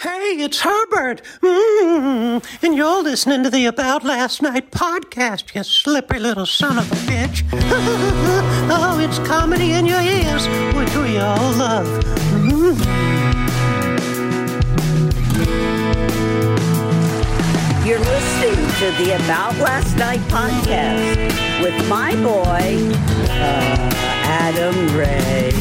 Hey, it's Herbert. Mm, and you're listening to the About Last Night podcast, you slippery little son of a bitch. oh, it's comedy in your ears, which we all love. Mm. You're listening to the About Last Night podcast with my boy, uh, Adam Ray.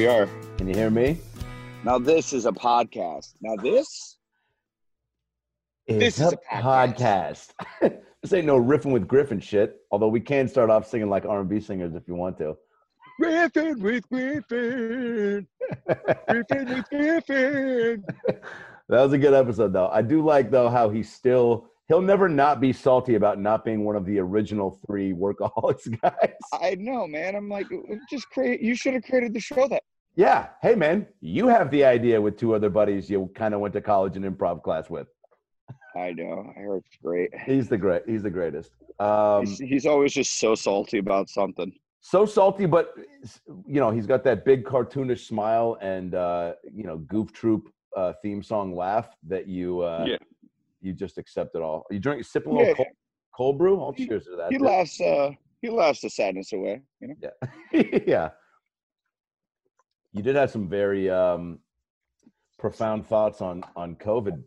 We are. Can you hear me? Now this is a podcast. Now this, It's This is a podcast. this ain't no riffing with Griffin shit. Although we can start off singing like R&B singers if you want to. Griffin with Griffin, Griffin with Griffin. That was a good episode, though. I do like though how he's still he'll never not be salty about not being one of the original three workaholics guys. I know, man. I'm like, just create. You should have created the show that. Yeah. Hey, man, you have the idea with two other buddies you kind of went to college and improv class with. I know. I heard it's great. He's the great. He's the greatest. Um, he's, he's always just so salty about something. so salty, but you know he's got that big cartoonish smile and uh, you know Goof Troop uh, theme song laugh that you uh, Yeah. You just accept it all. You drink, sip a little Yeah. cold, cold brew. I'll He- cheers to that. He too. laughs. Uh, he laughs the sadness away. You know. Yeah, yeah. You did have some very um, profound thoughts on on COVID,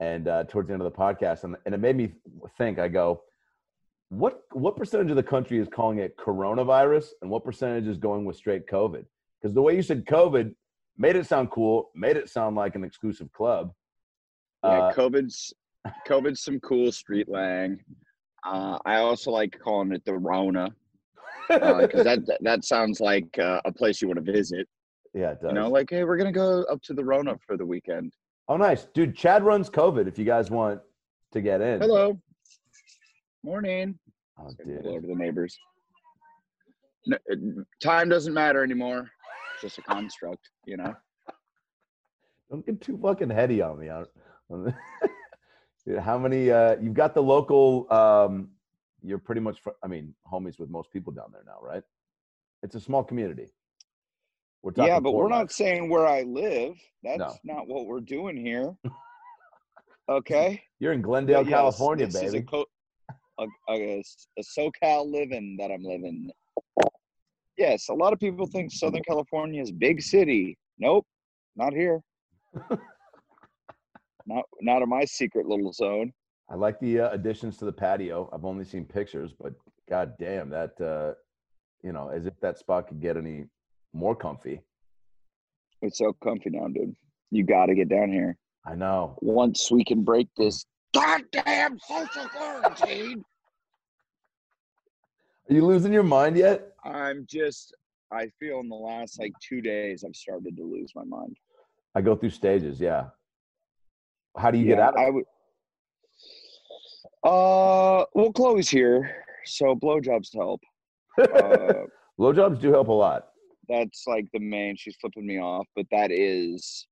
and uh, towards the end of the podcast, and, and it made me think. I go, what what percentage of the country is calling it coronavirus, and what percentage is going with straight COVID? Because the way you said COVID made it sound cool, made it sound like an exclusive club. Yeah, Uh, COVID's COVID's some cool street lang. Uh, I also like calling it the Rona because that, that that sounds like uh, a place you want to visit. yeah, it does. You know, like hey, we're gonna go up to the Rona for the weekend. oh, nice, dude. Chad runs COVID. If you guys want to get in, Hello, morning. Oh, dude. Hello to the neighbors. No, time doesn't matter anymore. It's just a construct, you know. Don't get too fucking heady on me. I don't- Dude, How many? Uh, you've got the local. Um, you're pretty much. fr- I mean, homies with most people down there now, right? It's a small community. We're talking. Yeah, but we're not saying where I live. That's No. not what we're doing here. Okay. You're in Glendale, yes, California, this is a baby. co- a, a, a SoCal living that I'm living. Yes, a lot of people think Southern California is big city. Nope, not here. not not in my secret little zone. I like the uh, additions to the patio. I've only seen pictures, but god damn, that uh, you know, as if that spot could get any more comfy. It's so comfy now, dude. You got to get down here I know. once we can break this goddamn social quarantine. Are you losing your mind yet? I'm just. I feel in the last like two days I've started to lose my mind. I go through stages. Yeah. How do you get out of it? I would. Uh, well, Chloe's here, so blowjobs help. Uh, Blowjobs do help a lot. that's like the main. She's flipping me off, but that is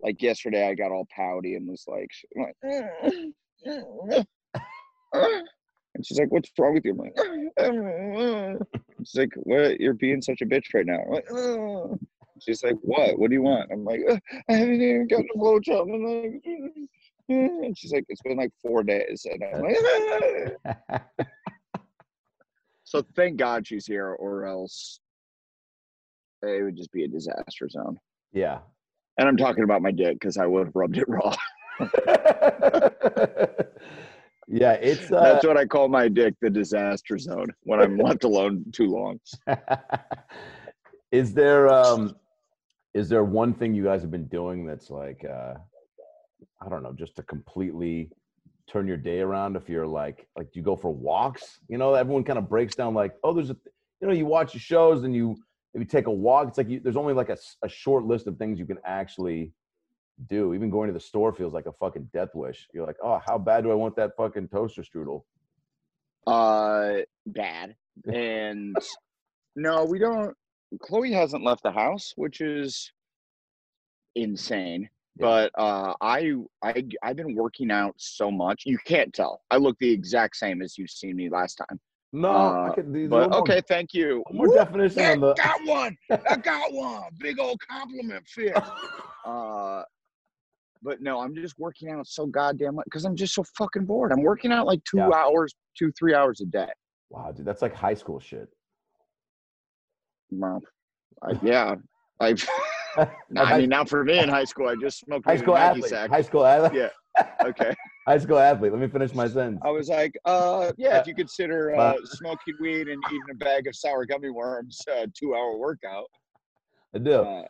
like yesterday. I got all pouty and was like, like and she's like, "What's wrong with you?" I'm like, she's like, "What? You're being such a bitch right now." I'm like, she's like, "What? What do you want?" I'm like, "I haven't even gotten a blowjob." I'm like, and she's like, "It's been like four days," and I'm like, so thank God she's here, or else it would just be a disaster zone. yeah. And I'm talking about my dick because I would have rubbed it raw. yeah, it's uh, That's what I call my dick, the disaster zone, when I'm left alone too long. is there um is there one thing you guys have been doing that's like uh I don't know, just to completely turn your day around if you're like like do you go for walks? You know, everyone kind of breaks down like, oh, there's a you know, you watch the shows and you maybe take a walk. It's like you, there's only like a short list of things you can actually do. Even going to the store feels like a fucking death wish. You're like, oh, how bad do I want that fucking toaster strudel? Uh, bad. And no, we don't. Chloe hasn't left the house, which is insane. Yeah. But uh, I I I've been working out so much. You can't tell. I look the exact same as you've seen me last time. No, Uh, But more- okay, thank you. more Whoop, definition on the. got one. I got one. Big old compliment fit. Uh, but no, I'm just working out so goddamn much because I'm just so fucking bored. I'm working out like two Yeah. hours, two three hours a day. Wow, dude, that's like high school shit. Well, I, yeah, I. I mean, not for me in high school. I just smoked high school athlete. sack. High school athlete. Yeah. Okay. High school athlete. Let me finish my sentence. I was like, uh, yeah, if you consider uh, Uh, smoking weed and eating a bag of sour gummy worms a two-hour workout. I do. Uh,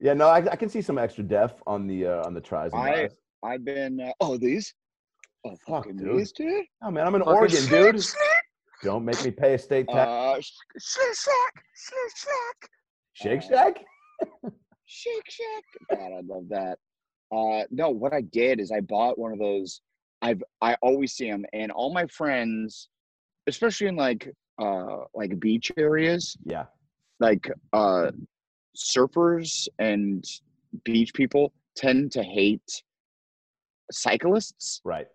yeah, no, I, I can see some extra def on the uh, on the tries I I've been. Uh, oh, these. Oh, Fuck, fucking dude. these, dude. Oh man, I'm in Oregon, dude. Don't make me pay a state tax. Uh, sh- slip, slack, slip, slack. Shake uh, Shack. Shake Shack. God, I love that. Uh, no, what I did is I bought one of those. I've I always see them, and all my friends, especially in like uh like beach areas, Yeah. like uh surfers and beach people tend to hate cyclists Right.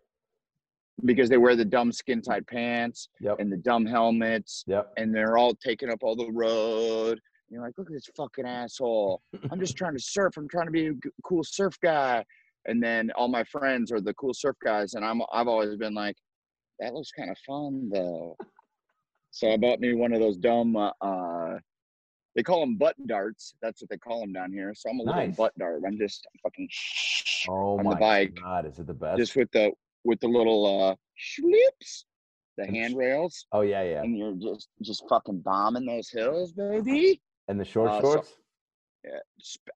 Because they wear the dumb skin tight pants Yep. and the dumb helmets Yep. and they're all taking up all the road. And you're like, look at this fucking asshole. I'm just trying to surf. I'm trying to be a cool surf guy. And then all my friends are the cool surf guys, and I'm I've always been like, that looks kind of fun though. So I bought me one of those dumb. Uh, uh, they call them butt darts. That's what they call them down here. So I'm a little butt dart. I'm just fucking Oh on my the bike, god, is it the best? just with the with the little uh schlips, the handrails oh yeah, yeah. and you're just just fucking bombing those hills, baby. And the short uh, so- shorts. Yeah,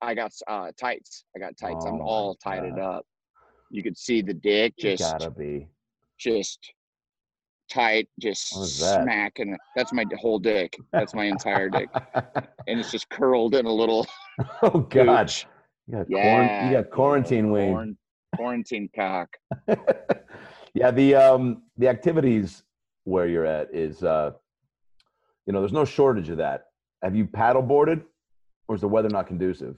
I got uh tights. I got tights. Oh I'm all tighted God. up. You could see the dick You just gotta be. just tight, just that? smacking. That's my whole dick. That's my entire dick, and it's just curled in a little. oh god. gooch. You got, Yeah, quarant- you got quarantine wing. Quaran- quarantine cock. yeah, the um the activities where you're at is uh you know, there's no shortage of that. Have you paddle boarded or is the weather not conducive?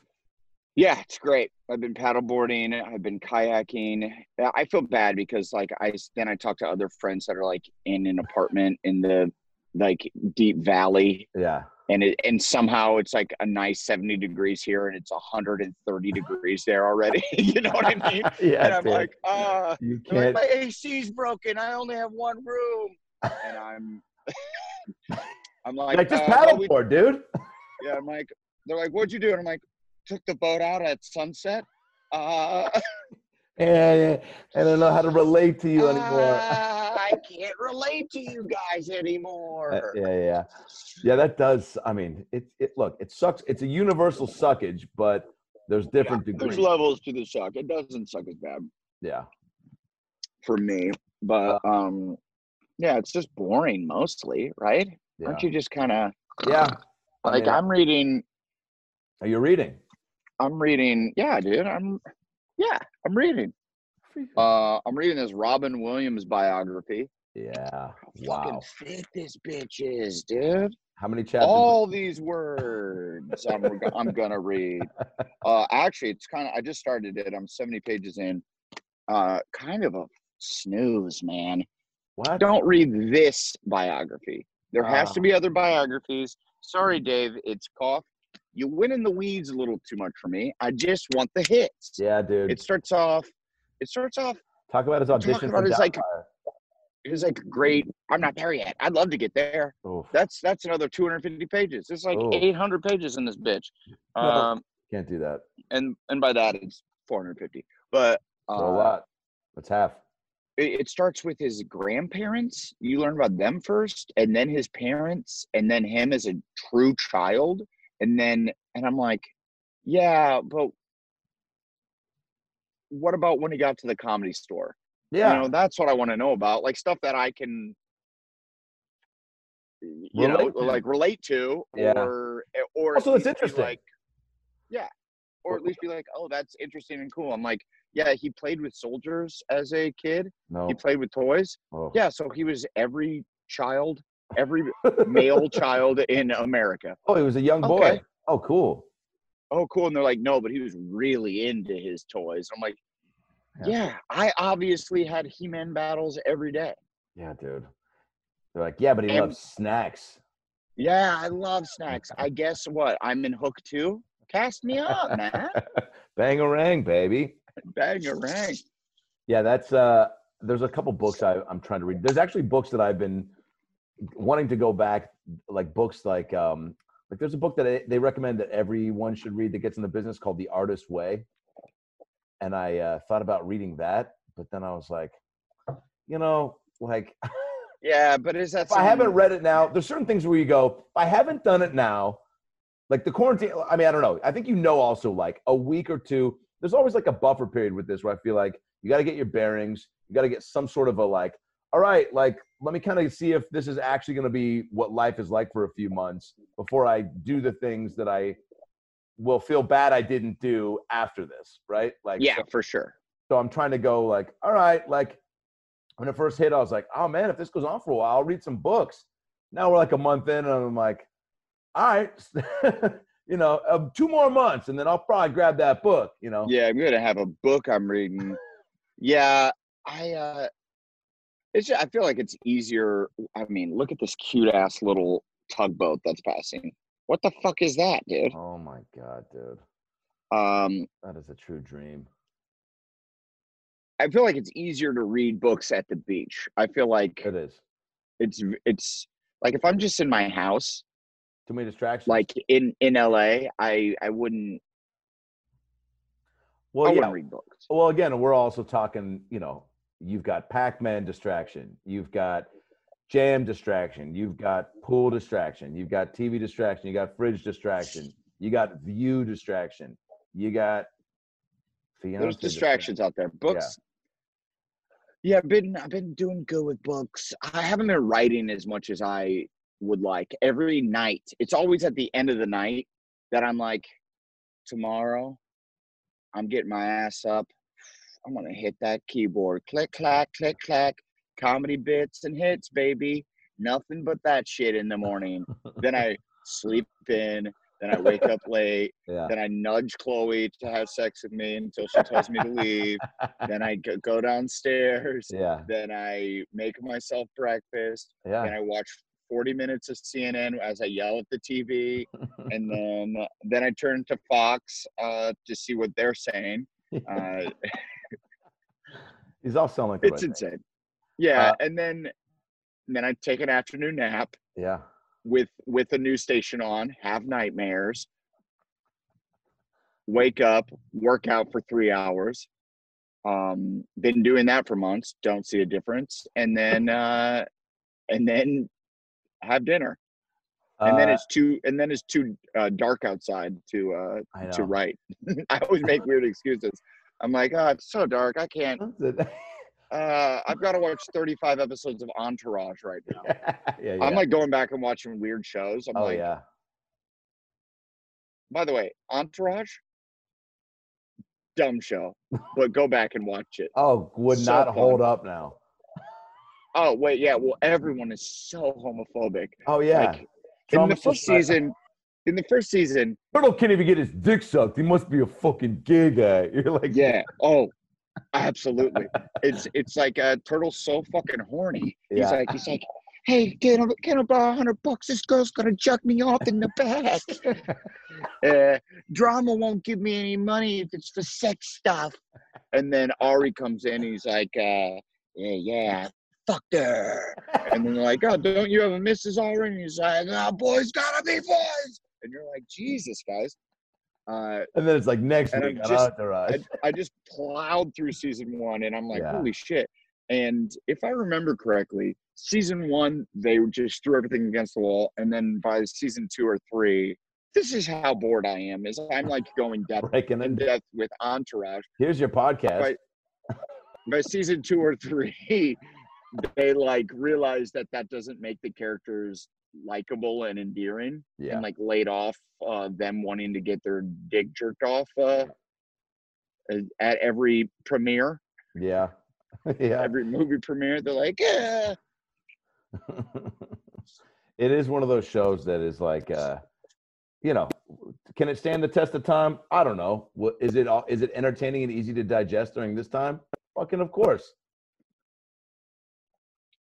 Yeah, it's great. I've been paddleboarding. I've been kayaking. I feel bad because like I then I talk to other friends that are like in an apartment in the like deep valley Yeah. And it and somehow it's like a nice 70 degrees here and it's 130 degrees there already. you know what I mean? yeah. and I'm dude. like, uh you they're can't like, my AC's broken. I only have one room. And I'm I'm like, like just uh, well, we- paddleboard, dude. yeah, I'm like, they're like, what'd you do? And I'm like, took the boat out at sunset. Uh, And I don't know how to relate to you anymore. uh, I can't relate to you guys anymore. Uh, yeah, yeah, yeah. That does. I mean, it, it look, it sucks. It's a universal suckage, but there's different Yeah, degrees. There's levels to the suck. It doesn't suck as bad yeah. for me, but um, yeah, it's just boring mostly, right? Yeah. Aren't you just kind of Yeah. I like mean- I'm reading? Are you reading? I'm reading. Yeah, dude. I'm. Yeah, I'm reading. Uh, I'm reading this Robin Williams biography. Yeah. Wow. Fucking thick this bitch is, dude. How many chapters? all these words I'm, I'm gonna read. Uh, actually, it's kind of. I just started it. I'm 70 pages in. Uh, kind of a snooze, man. what? Don't read this biography. There has to Ah. be other biographies. Sorry, Dave. It's cough. You went in the weeds a little too much for me. I just want the hits. Yeah, dude. It starts off. It starts off. Talk about his audition about for his, like, Doubtfire. Like great. I'm not there yet. I'd love to get there. Oof. That's that's another 250 pages. It's like Oh. 800 pages in this bitch. Um, Can't do that. and and by that it's 450. But uh, So a lot. That's half. it, it starts with his grandparents. You learn about them first, and then his parents, and then him as a true child, and then and I'm like, yeah, but what about when he got to the comedy store? Yeah. You know, that's what I want to know about, like stuff that I can, you know, to. like relate to, Yeah. or eh, or Also, that's interesting. Like, yeah, or at least be like, oh, that's interesting and cool. I'm like, yeah, he played with soldiers as a kid. no. He played with toys. Oh. Yeah, so he was every child, every male child in America. Oh, he was a young boy. Okay. Oh, cool. Oh, cool. And they're like, no, but he was really into his toys. I'm like, Yeah. yeah, I obviously had He-Man battles every day. Yeah, dude. They're like, yeah, but he And- loves snacks. Yeah, I love snacks. I guess what? I'm in Hook too. Cast me up, man. Bangarang, baby. Bang a rang. Yeah, that's uh there's a couple books I, I'm trying to read. There's actually books that I've been wanting to go back, like books like um like there's a book that I, they recommend that everyone should read that gets in the business called The Artist Way. And I uh, thought about reading that, but then I was like, you know, like Yeah, but is that? if I haven't read it now, there's certain things where you go, if I haven't done it now, like the quarantine, I mean, I don't know. I think you know also like a week or two, there's always like a buffer period with this where I feel like you got to get your bearings. You got to get some sort of a like, all right, like, let me kind of see if this is actually going to be what life is like for a few months before I do the things that I will feel bad I didn't do after this, right? Like, Yeah, so- for sure. so I'm trying to go like, all right, like when it first hit, I was like, oh man, if this goes on for a while, I'll read some books. Now we're like a month in, and I'm like, all right, you know, uh, two more months, and then I'll probably grab that book. You know, Yeah, I'm gonna have a book I'm reading. Yeah, I uh it's just, I feel like it's easier. I mean, look at this cute ass little tugboat that's passing. What the fuck is that, dude? Oh my god, dude, Um that is a true dream. I feel like it's easier to read books at the beach. I feel like It is it's it's like if I'm just in my house, too many distractions. like in in LA, I I wouldn't well, I yeah. wouldn't read books. Well, again, we're also talking. You know, you've got Pac-Man distraction. You've got jam distraction. You've got pool distraction. You've got TV distraction. You got fridge distraction. You got view distraction. You got There's distractions out there. Books. Yeah, I've been I've been doing good with books. I haven't been writing as much as I would like. Every night, it's always at the end of the night that I'm like, tomorrow, I'm getting my ass up. I'm gonna hit that keyboard. Click clack, click clack. Comedy bits and hits, baby. Nothing but that shit in the morning. then I sleep in. Then I wake up late. Yeah. Then I nudge Chloe to have sex with me until she tells me to leave. then I go- downstairs. yeah. Then I make myself breakfast. Yeah. Then I watch 40 minutes of CNN as I yell at the TV. and then then I turn to Fox uh, to see what they're saying. Uh, He's all selling it's insane. Yeah, Uh, and then and then I take an afternoon nap Yeah. with with a new station on, have nightmares, wake up, work out for three hours. Um, been doing that for months, don't see a difference, and then uh, and then have dinner, and then Uh, it's too and then it's too uh, dark outside to uh, to write. I always make weird excuses. I'm like, oh, it's so dark, I can't. Uh, I've got to watch 35 episodes of Entourage right now. yeah, yeah. I'm like going back and watching weird shows. I'm oh like, yeah. By the way, Entourage, dumb show, but go back and watch it. Oh, would So not fun. hold up now. Oh wait, yeah. Well, everyone is so homophobic. Oh yeah. Like, in the first season, in the first season, Turtle can't even get his dick sucked. He must be a fucking gay guy. You're like, yeah. Oh, absolutely. It's it's like uh, Turtle's so fucking horny. He's Yeah. like he's like, hey, can I can I borrow a hundred bucks? This girl's gonna juck me off in the back. uh, drama won't give me any money if it's for sex stuff. And then Ari comes in. He's like, uh, yeah, yeah, fucked her. And then they're like, oh, don't you have a Mrs. Ari? And he's like, oh, boys gotta be boys. And you're like, Jesus, guys. Uh, And then it's like next week just- I, I just plowed through season one and I'm like, Yeah. holy shit. And if I remember correctly, season one, they just threw everything against the wall. And then by season two or three, this is how bored I am, is I'm like going depth Breaking in in. depth with Entourage. Here's your podcast. Right. By season two or three, they like realize that that doesn't make the characters likable and endearing Yeah. and like laid off uh, them wanting to get their dick jerked off uh, at every premiere Yeah. yeah. every movie premiere. They're like, eh. it is one of those shows that is like uh you know can it stand the test of time i don't know what is it all is it entertaining and easy to digest during this time fucking of course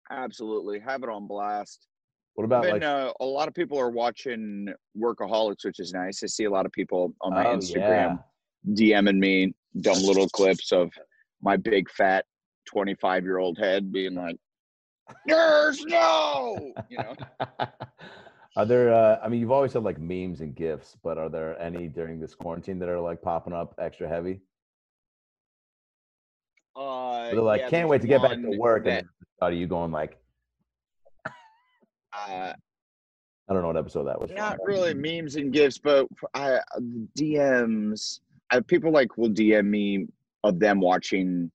absolutely have it on blast. What about Been, like uh, a lot of people are watching Workaholics, which is nice. I see a lot of people on my oh, Instagram DMing me dumb little clips of my big fat 25 year old head being like, "There's no," you know. are there uh i mean you've always had like memes and gifs but are there any during this quarantine that are like popping up extra heavy Uh, they're like yeah, can't wait to get back to work that, and of you going like uh, i don't know what episode that was from. not really memes and gifts, but I DMs. I, people like will DM me of them watching,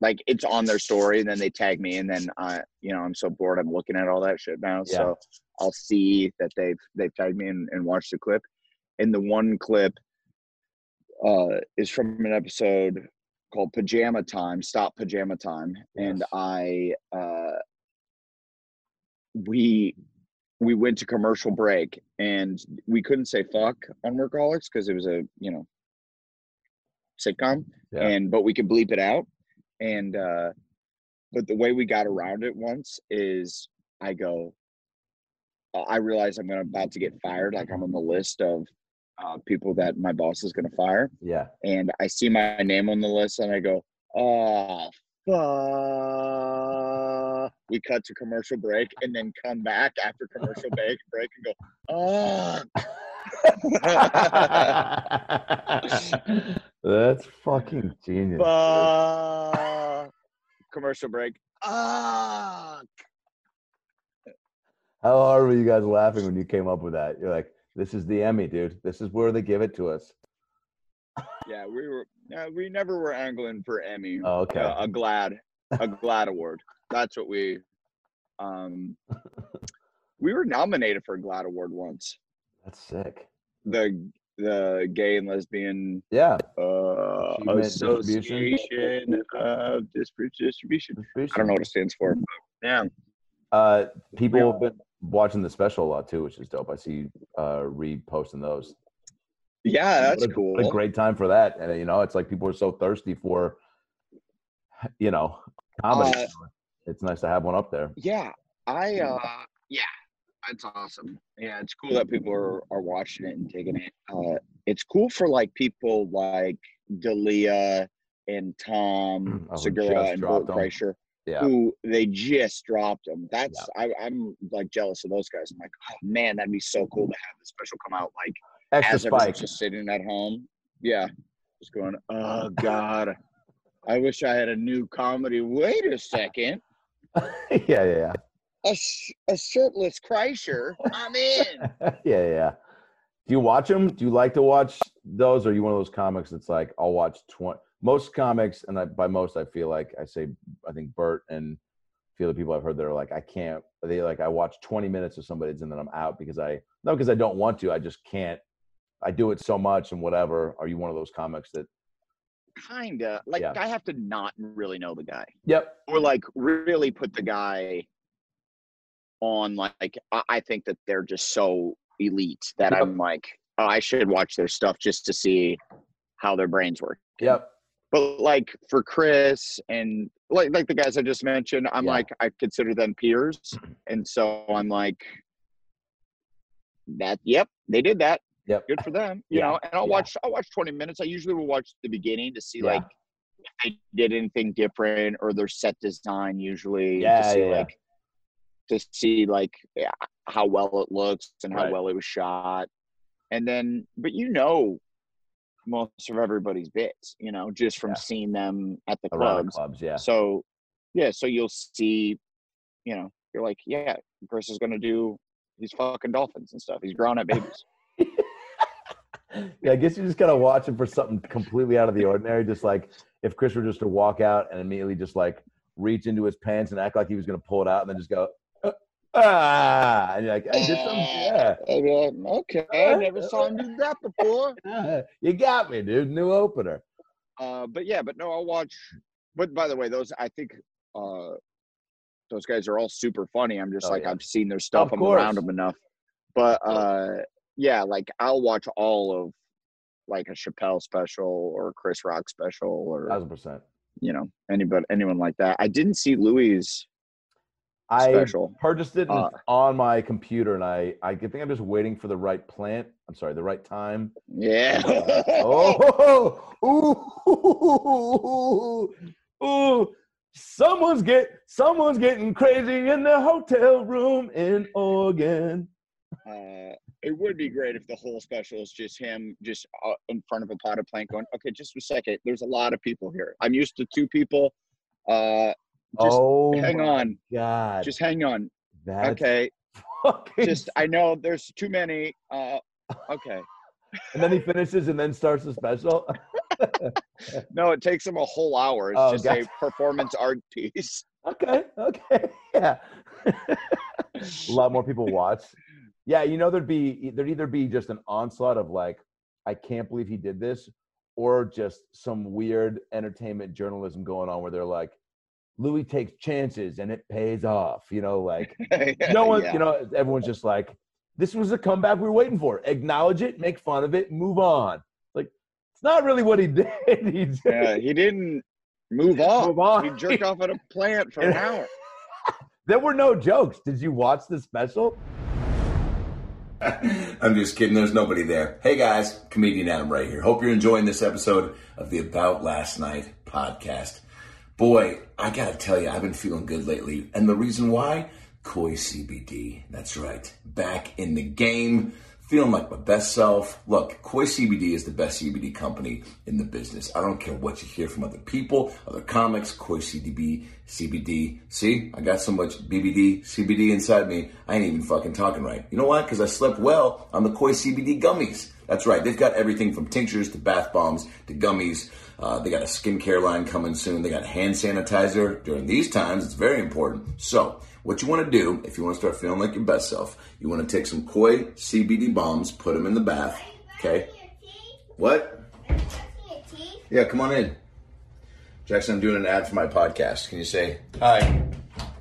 like it's on their story, and then they tag me, and then I, you know, I'm so bored. I'm looking at all that shit now, Yeah. so I'll see that they've they've tagged me and, and watched the clip. And the one clip uh, is from an episode called Pajama Time. Stop Pajama Time, and I uh, we we went to commercial break and we couldn't say fuck on workaholics because it was a you know sitcom Yeah. and but we could bleep it out and uh but the way we got around it once is i go i realize i'm gonna about to get fired like i'm on the list of uh, people that my boss is gonna fire yeah and i see my name on the list and i go oh fuck. we cut to commercial break and then come back after commercial break break and go oh That's fucking genius. Commercial break. Ah. How hard were you guys laughing when you came up with that? You're like, this is the Emmy, dude. This is where they give it to us. Yeah, we were. We never were angling for Emmy. Oh, okay. Uh, a GLAAD, a GLAAD Award. That's what we. Um, we were nominated for a GLAAD Award once. That's sick. The the gay and lesbian Yeah. uh, association of dispri- distribution. I don't know what it stands for. But yeah. Uh, people have been watching the special a lot too, which is dope. I see uh, reposting those. Yeah, that's what a, cool. What a great time for that. And you know, it's like people are so thirsty for, you know, comedy. Uh, it's nice to have one up there. Yeah, I uh yeah, that's awesome. Yeah, it's cool that people are, are watching it and taking it. Uh it's cool for like people like D'Elia and Tom Oh, Segura and Bert. Kreischer, Yeah. who they just dropped them. That's I, I'm like jealous of those guys. I'm like, oh man, that'd be so cool to have the special come out like Extra spike. just sitting at home. Yeah, just going, oh god, I wish I had a new comedy. Wait a second. yeah, yeah, yeah. a, a shirtless Kreischer. I'm in. yeah, yeah. Do you watch them? Do you like to watch those? Or are you one of those comics that's like, I'll watch 20. Most comics, and I, by most, I feel like I say, I think Bert and a few other people I've heard that are like, I can't, they like, I watch 20 minutes of somebody's and then I'm out because I, not because I don't want to, I just can't. I do it so much and whatever. Are you one of those comics that, Kinda. Like Yeah. I have to not really know the guy, yep, or like really put the guy on. Like I, I think that they're just so elite that Yep. I'm like, oh, I should watch their stuff just to see how their brains work. yep, But like for Chris and like like the guys I just mentioned, I'm Yeah. like I consider them peers, and so I'm like, that. Yep, they did that. Yep. good for them you Yeah, know and i'll yeah. watch i'll watch 20 minutes i usually will watch the beginning to see Yeah. like if they did anything different or their set design usually Yeah, to see like to see like yeah, how well it looks and how Right. well it was shot and then but you know most of everybody's bits, you know, just from seeing them at the Around the clubs. clubs, yeah. So, yeah, so you'll see, you know, you're like, yeah, Chris is gonna do these fucking dolphins and stuff. He's grown up babies. Yeah, I guess you just gotta watch him for something completely out of the ordinary. Just like if Chris were just to walk out and immediately just like reach into his pants and act like he was gonna pull it out and then just go, "Uh, ah, and you're like, I did something. Yeah, I'd be like, okay, I never saw him do that before. you got me, dude. New opener. Uh, but yeah, but no, I'll watch. But by the way, those I think uh, those guys are all super funny. I'm just Oh, like yeah. I've seen their stuff. Of I'm around them enough. But uh, yeah, like I'll watch all of like a Chappelle special or a Chris Rock special or Thousand percent. you know anybody anyone like that. I didn't see Louis I special. purchased it Uh, on my computer, and I I think I'm just waiting for the right plant. I'm sorry, the right time. Yeah. Oh, ooh, ooh, someone's get someone's getting crazy in the hotel room in Oregon. Uh, it would be great if the whole special is just him, just uh, in front of a pot of plank, going, "Okay, just a second. There's a lot of people here. I'm used to two people. Uh, just oh, hang on. God, Just hang on. that's okay, just I know there's too many. Uh, okay. and then he finishes and then starts the special. No, it takes him a whole hour. It's Oh, just gotcha. a performance art piece. Okay, okay, yeah. a lot more people watch. Yeah, you know, there'd be there'd either be just an onslaught of like, I can't believe he did this, or just some weird entertainment journalism going on where they're like, Louis takes chances and it pays off. You know, like no one, Yeah. you know, everyone's just like, this was the comeback we were waiting for. Acknowledge it, make fun of it, move on. Like, it's not really what he did. he just Yeah, he didn't move on. Move on. He jerked off at a plant for an hour. there were no jokes. Did you watch the special? I'm just kidding. There's nobody there. Hey guys, comedian Adam right here. Hope you're enjoying this episode of the About Last Night podcast. Boy, I gotta tell you, I've been feeling good lately. And the reason why? Koi CBD. That's right. Back in the game. Feeling like my best self. Look, Koi CBD is the best CBD company in the business. I don't care what you hear from other people, other comics, Koi CBD, CBD. See, I got so much BBD, CBD inside me, I ain't even fucking talking right. You know why? Because I slept well on the Koi CBD gummies. That's right. They've got everything from tinctures to bath bombs to gummies. Uh, they got a skincare line coming soon. They got hand sanitizer. During these times, it's very important. So, what you want to do, if you want to start feeling like your best self, you want to take some Koi CBD bombs, put them in the bath. Okay? What? Yeah, come on in. Jackson, I'm doing an ad for my podcast. Can you say hi?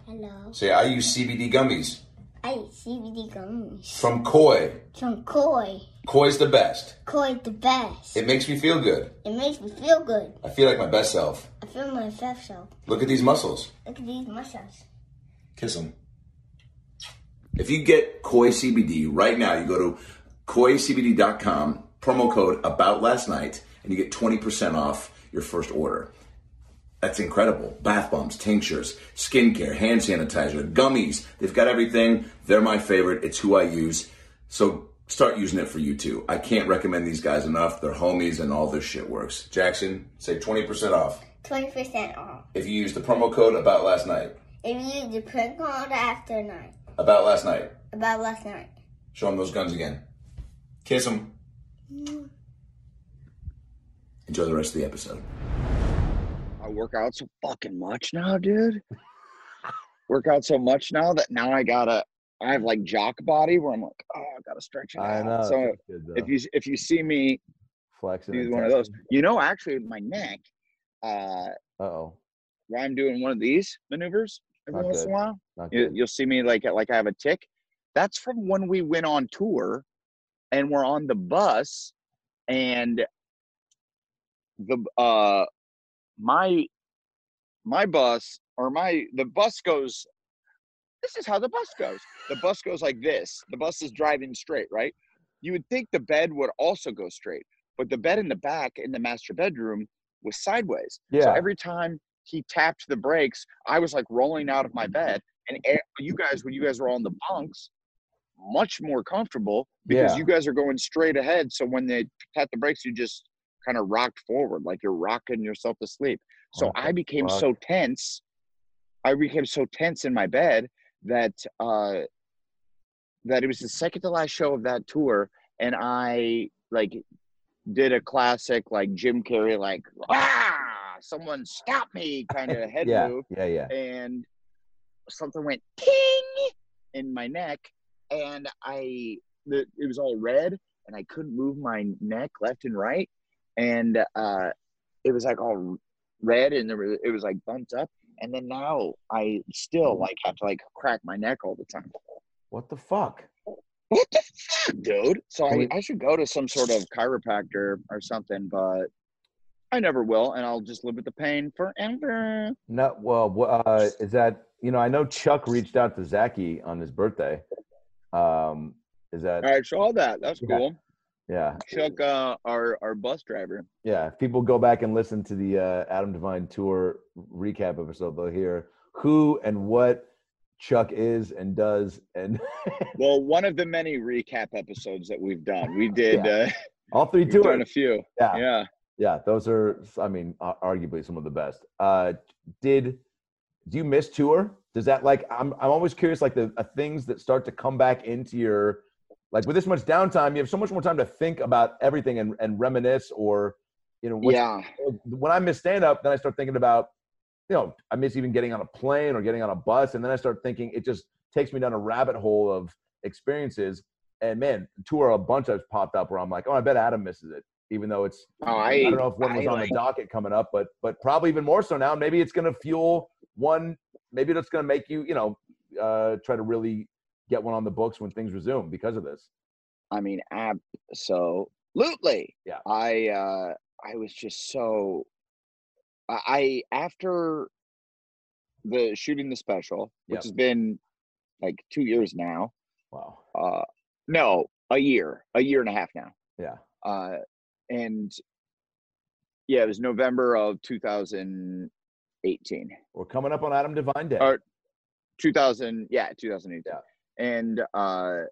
Hello. Say, I use CBD gummies I eat CBD gummies. from Koi. From Koi. Koi's the best. Koi the best. It makes me feel good. It makes me feel good. I feel like my best self. I feel my best self. Look at these muscles. Look at these muscles. Kiss them. If you get Koi CBD right now, you go to koicbd.com, promo code about last night, and you get 20% off your first order. That's incredible. Bath bombs, tinctures, skincare, hand sanitizer, gummies. They've got everything. They're my favorite. It's who I use. So start using it for you too. I can't recommend these guys enough. They're homies and all this shit works. Jackson, say 20% off 20% off. if you use the promo code about last night. If you use the print card after night. About last night. About last night. Show him those guns again. Kiss him. Enjoy the rest of the episode. I work out so fucking much now, dude. work out so much now that now I gotta. I have like jock body where I'm like, oh, I gotta stretch it I out. know. So good, if you if you see me flexing, do one of those, you know, actually my neck, uh, Uh oh, where I'm doing one of these maneuvers every Not once in good. a while, You, you'll see me like like I have a tick. That's from when we went on tour, and we're on the bus, and the uh my my bus or my the bus goes. This is how the bus goes. The bus goes like this. The bus is driving straight, right? You would think the bed would also go straight, but the bed in the back in the master bedroom was sideways. yeah. So every time he tapped the brakes, I was like rolling out of my bed. And you guys, when you guys were on the bunks, much more comfortable because Yeah. you guys are going straight ahead. So when they tap the brakes, you just kind of rocked forward, like you're rocking yourself to sleep. So the I became fuck? so tense. I became so tense in my bed that uh that it was the second to last show of that tour, and I like did a classic like Jim Carrey, like ah, someone stop me kind of head yeah, move, yeah, yeah. and something went ting in my neck, and I the, it was all red, and I couldn't move my neck left and right, and uh, it was like all red, and there was, it was like bumped up, and then now I still like have to like crack my neck all the time. What the fuck? What the fuck, dude? So I, I should go to some sort of chiropractor or something, but I never will, and I'll just live with the pain forever. No, well, uh, is that you know? I know Chuck reached out to Zachy on his birthday. Um, is that I saw that. That's Yeah. cool. yeah, Chuck, uh, our our bus driver. yeah? If people go back and listen to the uh, Adam DeVine tour recap episode, they'll hear who and what Chuck is and does, and Well, one of the many recap episodes that we've done. We did. Uh, all three we've done a few. Yeah, Yeah. Yeah, those are, I mean, arguably some of the best. Uh, did do you miss tour? Does that like I'm I'm always curious like the uh, things that start to come back into your like with this much downtime, you have so much more time to think about everything and, and reminisce or you know Yeah. when I miss stand up, then I start thinking about you know I miss even getting on a plane or getting on a bus, and then I start thinking it just takes me down a rabbit hole of experiences. And man, tour a bunch has popped up where I'm like, oh, I bet Adam misses it, even though it's Oh, I, I don't know if one was I on like- the docket coming up, but but probably even more so now. Maybe it's going to fuel one. Maybe that's going to make you, you know, uh, try to really get one on the books when things resume because of this. I mean, absolutely. Yeah. I uh I was just so I, I after the shooting the special, which Yep. has been like two years now. Wow. Uh no, a year, a year and a half now. Yeah. Uh and yeah, it was November of 2018. We're coming up on Adam DeVine Day. Or 2000 yeah 2018 Yeah. and uh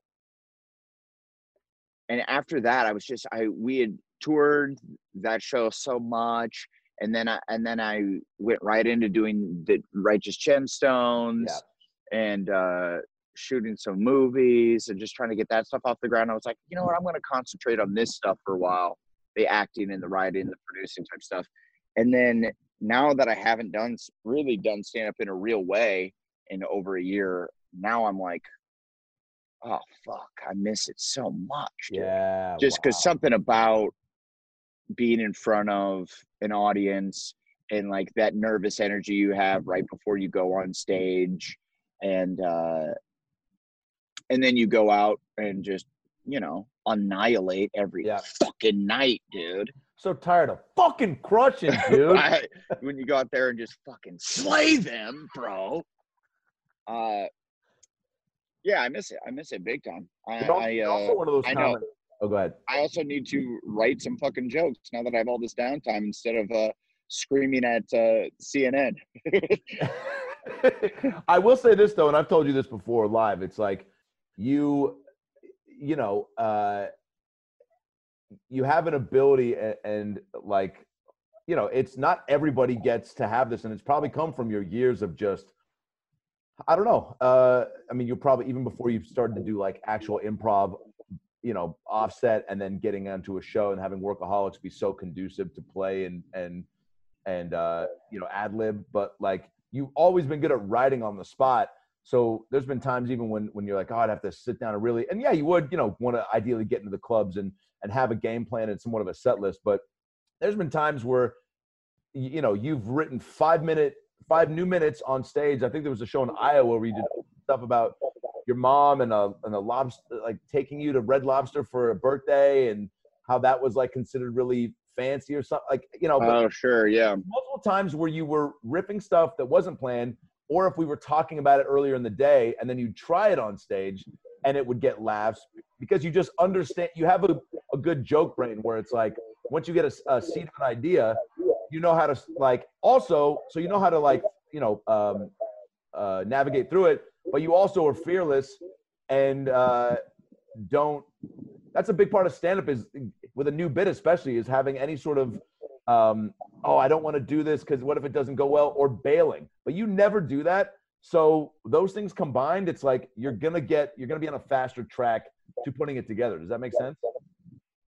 and after that i was just i we had toured that show so much and then i and then i went right into doing the righteous gemstones and uh shooting some movies and just trying to get that stuff off the ground i was like you know what i'm going to concentrate on this stuff for a while the acting and the writing the producing type stuff and then now that i haven't done really done stand up in a real way in over a year now i'm like oh fuck i miss it so much dude. yeah. just because wow. something about being in front of an audience and like that nervous energy you have right before you go on stage and uh and then you go out and just you know annihilate every Yeah. fucking night dude so tired of fucking crushing, dude. I- when you go out there and just fucking slay them bro uh yeah i miss it i miss it big time i also, i uh also one of those I know. Oh, go ahead. I also need to write some fucking jokes now that I have all this downtime instead of uh, screaming at uh, CNN. I will say this though, and I've told you this before live. It's like you, you know, uh, you have an ability, and, and like, you know, it's not everybody gets to have this, and it's probably come from your years of just, I don't know. Uh, I mean, you probably even before you started to do like actual improv, you know, offset, and then getting onto a show and having workaholics be so conducive to play and and and uh, you know ad lib, but like you've always been good at writing on the spot. So there's been times even when when you're like, oh, I'd have to sit down and really, and yeah, you would, you know, want to ideally get into the clubs and and have a game plan and somewhat of a set list. But there's been times where you know you've written five minute five new minutes on stage. I think there was a show in Iowa where you did stuff about your mom and a and a lobster like taking you to Red Lobster for a birthday and how that was like considered really fancy or something like you know. Oh, sure, yeah. multiple times where you were ripping stuff that wasn't planned, or if we were talking about it earlier in the day and then you try it on stage and it would get laughs because you just understand you have a, a good joke brain where it's like once you get a seed of an idea, you know how to like also so you know how to like you know um, uh, navigate through it, but you also are fearless and uh, don't. That's a big part of stand up is with a new bit especially is having any sort of um, oh I don't want to do this because what if it doesn't go well or bailing. But you never do that. So those things combined, it's like you're gonna get you're gonna be on a faster track to putting it together. Does that make sense?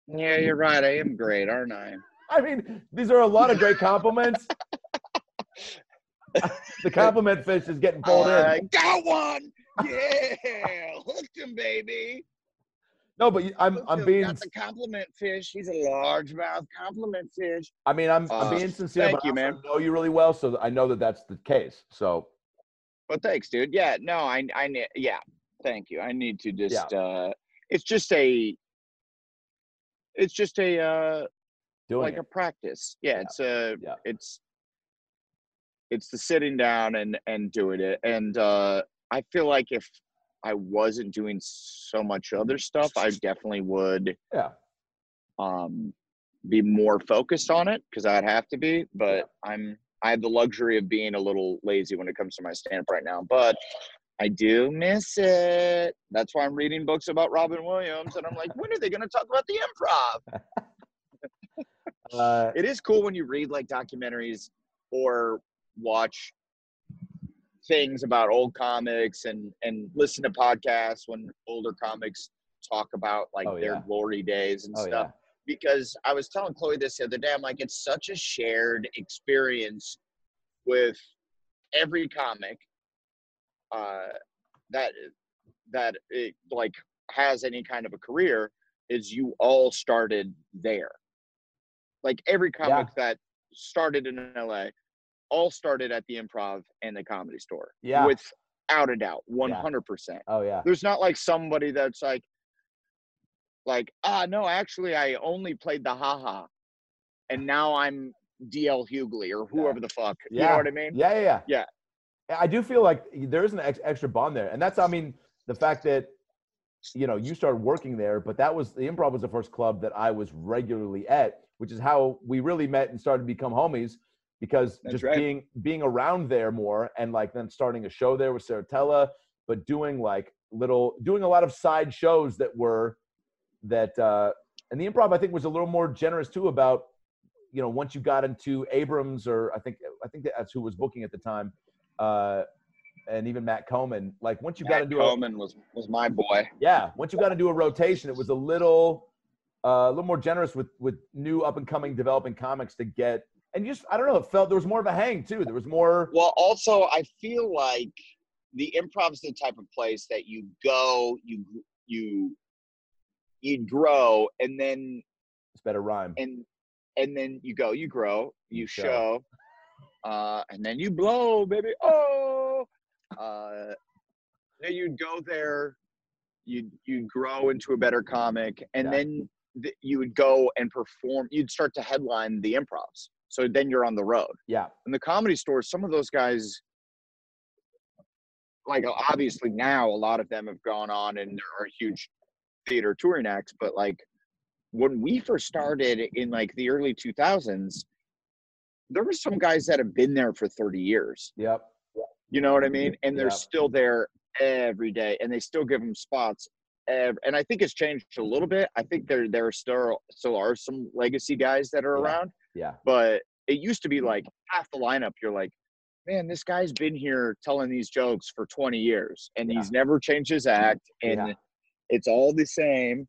Yeah, you're right. I am great, aren't I? I mean, these are a lot of great compliments. the compliment fish is getting pulled I in. got one. Yeah, hooked him, baby. No, but I'm I'm being got the compliment fish. He's a largemouth compliment fish. I mean I'm Uh, I'm being sincere. thank but I you, man. Know you really well, so I know that that's the case. So Well, thanks, dude. Yeah, no, I, I, yeah, thank you. I need to just, uh, it's just a, it's just a, uh, doing like it. a practice. Yeah, Yeah. it's a, Yeah. it's, it's the sitting down and and doing it. And uh, I feel like if I wasn't doing so much other stuff, I definitely would yeah. um, be more focused on it because I'd have to be. But I'm I have the luxury of being a little lazy when it comes to my stand up right now. But I do miss it. That's why I'm reading books about Robin Williams, and I'm like, when are they going to talk about the improv? Uh, It is cool when you read like documentaries or watch things about old comics and and listen to podcasts when older comics talk about like Oh, their yeah. glory days and oh stuff yeah. because I was telling Chloe this the other day. I'm like, it's such a shared experience with every comic uh, that that it like has any kind of a career. Is you all started there. Like every comic that started in LA, all started at the Improv and the Comedy Store. Yeah. without a doubt, one hundred percent Oh yeah. there's not like somebody that's like like ah no actually i only played the haha and now i'm dl hughley or whoever the fuck you know Yeah. what i mean Yeah, yeah, Yeah. yeah. I do feel like there is an ex- extra bond there, and that's I mean the fact that you know you started working there, but that was the improv was the first club that I was regularly at, which is how we really met and started to become homies because That's just right. being being around there more and like then starting a show there with Saratella, but doing like little doing a lot of side shows that were that uh and the improv I think was a little more generous too about you know once you got into Abrams or I think I think that's who was booking at the time uh, and even Matt Coleman. Like once you got Matt into a, Coleman was was my boy yeah, once you got into a rotation, it was a little uh, a little more generous with with new up and coming developing comics to get. And you just I don't know, it felt there was more of a hang too. There was more. well also i feel like the improv's the type of place that you go you you you grow and then It's better rhyme. and and then you go you grow you, You show. show uh and then you blow baby oh uh then you'd go there you'd you'd grow into a better comic and Yeah. then th- you would go and perform you'd start to headline the improvs so then you're on the road. Yeah, in the comedy stores some of those guys like obviously now a lot of them have gone on and there are huge theater touring acts but like when we first started in like the early 2000s there were some guys that have been there for 30 years. Yep, you know what i mean? And they're Yeah. still there every day and they still give them spots and i think it's changed a little bit i think there there still still are some legacy guys that are Yeah. around yeah, but it used to be like half the lineup you're like man this guy's been here telling these jokes for 20 years and Yeah. he's never changed his act and Yeah. it's all the same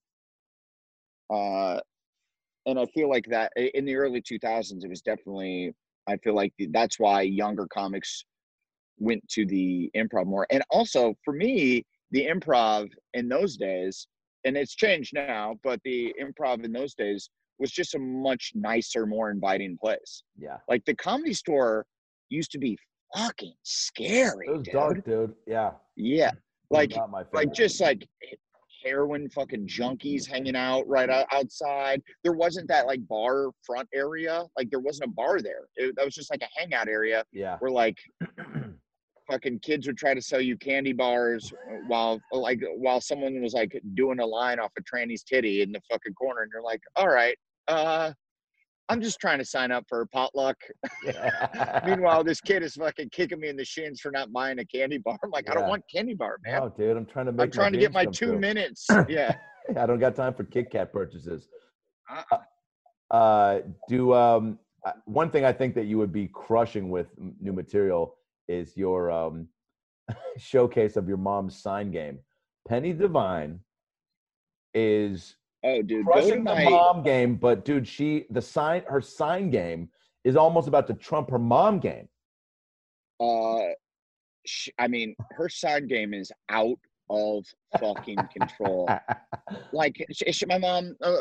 uh and i feel like that in the early 2000s it was definitely i feel like that's why younger comics went to the improv more and also for me the improv in those days and it's changed now but the improv in those days was just a much nicer more inviting place yeah. like the comedy store used to be fucking scary. It was dude. dark, dude. Yeah, Yeah. Like like just like heroin fucking junkies hanging out right outside. There wasn't that like bar front area. Like there wasn't a bar there. It, that was just like a hangout area yeah, where like fucking kids would try to sell you candy bars while like while someone was like doing a line off a tranny's titty in the fucking corner and you're like, all right, uh I'm just trying to sign up for a potluck. yeah. Meanwhile, this kid is fucking kicking me in the shins for not buying a candy bar. I'm like, I don't want candy bar, man. no, dude, I'm trying to make. I'm trying to get my two true. minutes. Yeah. I don't got time for Kit Kat purchases. Uh-uh. Uh, do um, uh, one thing I think that you would be crushing with m- new material is your um, showcase of your mom's sign game. Penny DeVine is Oh, dude, crushing the my. mom game, but dude, she the sign her sign game is almost about to trump her mom game. Uh, sh I mean, her sign game is out of fucking control. like sh sh my mom, uh,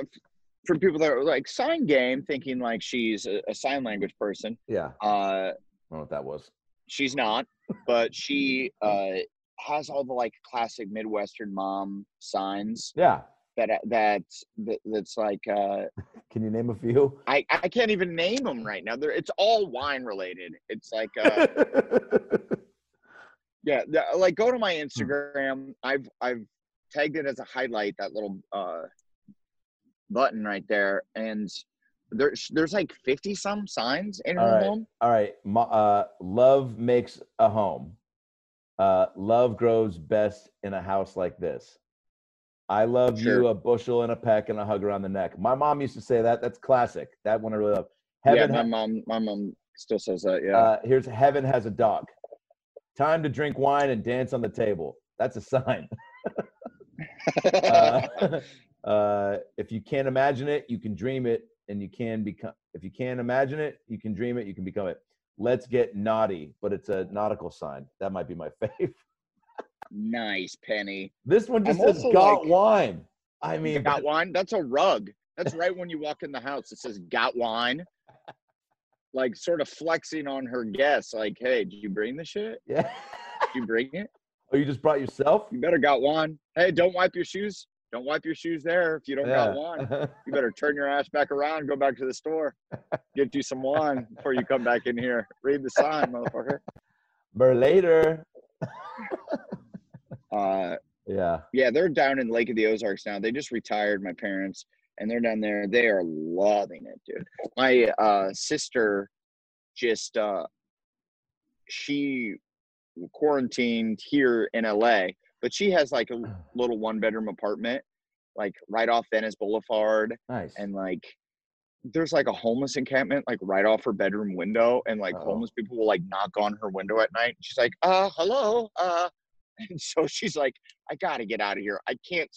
for people that are like sign game, thinking like she's a, a sign language person. yeah, Uh, I don't know what that was. She's not, but she uh has all the like classic Midwestern mom signs Yeah, that that, that that's like uh can you name a few? I I can't even name them right now. They're it's all wine related. It's like uh yeah, the- like go to my Instagram. I've I've tagged it as a highlight that little uh button right there and there's there's like 50 some signs in her All right. home. All right, uh, love makes a home. Uh, love grows best in a house like this. I love you, a bushel and a peck and a hug around the neck. My mom used to say that. That's classic. That one I really love. yeah, Heaven, my ha- mom my mom still says that, yeah. uh, here's heaven has a dog. Time to drink wine and dance on the table. That's a sign. uh, uh, if you can't imagine it, you can dream it, and you can become. If you can't imagine it, you can dream it. You can become it. Let's get naughty, but it's a nautical sign. That might be my fave. nice, Penny. This one just I'm says "got like- wine." I mean, got wine? That's a rug. That's right when you walk in the house. It says got wine. Like sort of flexing on her guests, like, hey, did you bring the shit? yeah. Did you bring it? oh, you just brought yourself? You better got wine. Hey, don't wipe your shoes. Don't wipe your shoes there if you don't got one. You better turn your ass back around, go back to the store, get you some wine before you come back in here. Read the sign, motherfucker. But later. Uh, Yeah. yeah, they're down in Lake of the Ozarks now. They just retired, my parents, and they're down there. They are loving it, dude. My uh, sister just uh, she quarantined here in LA, but she has like a little one bedroom apartment, like right off Venice Boulevard, Nice. and like there's like a homeless encampment like right off her bedroom window and like Oh. homeless people will like knock on her window at night she's like uh hello uh and so she's like i gotta get out of here i can't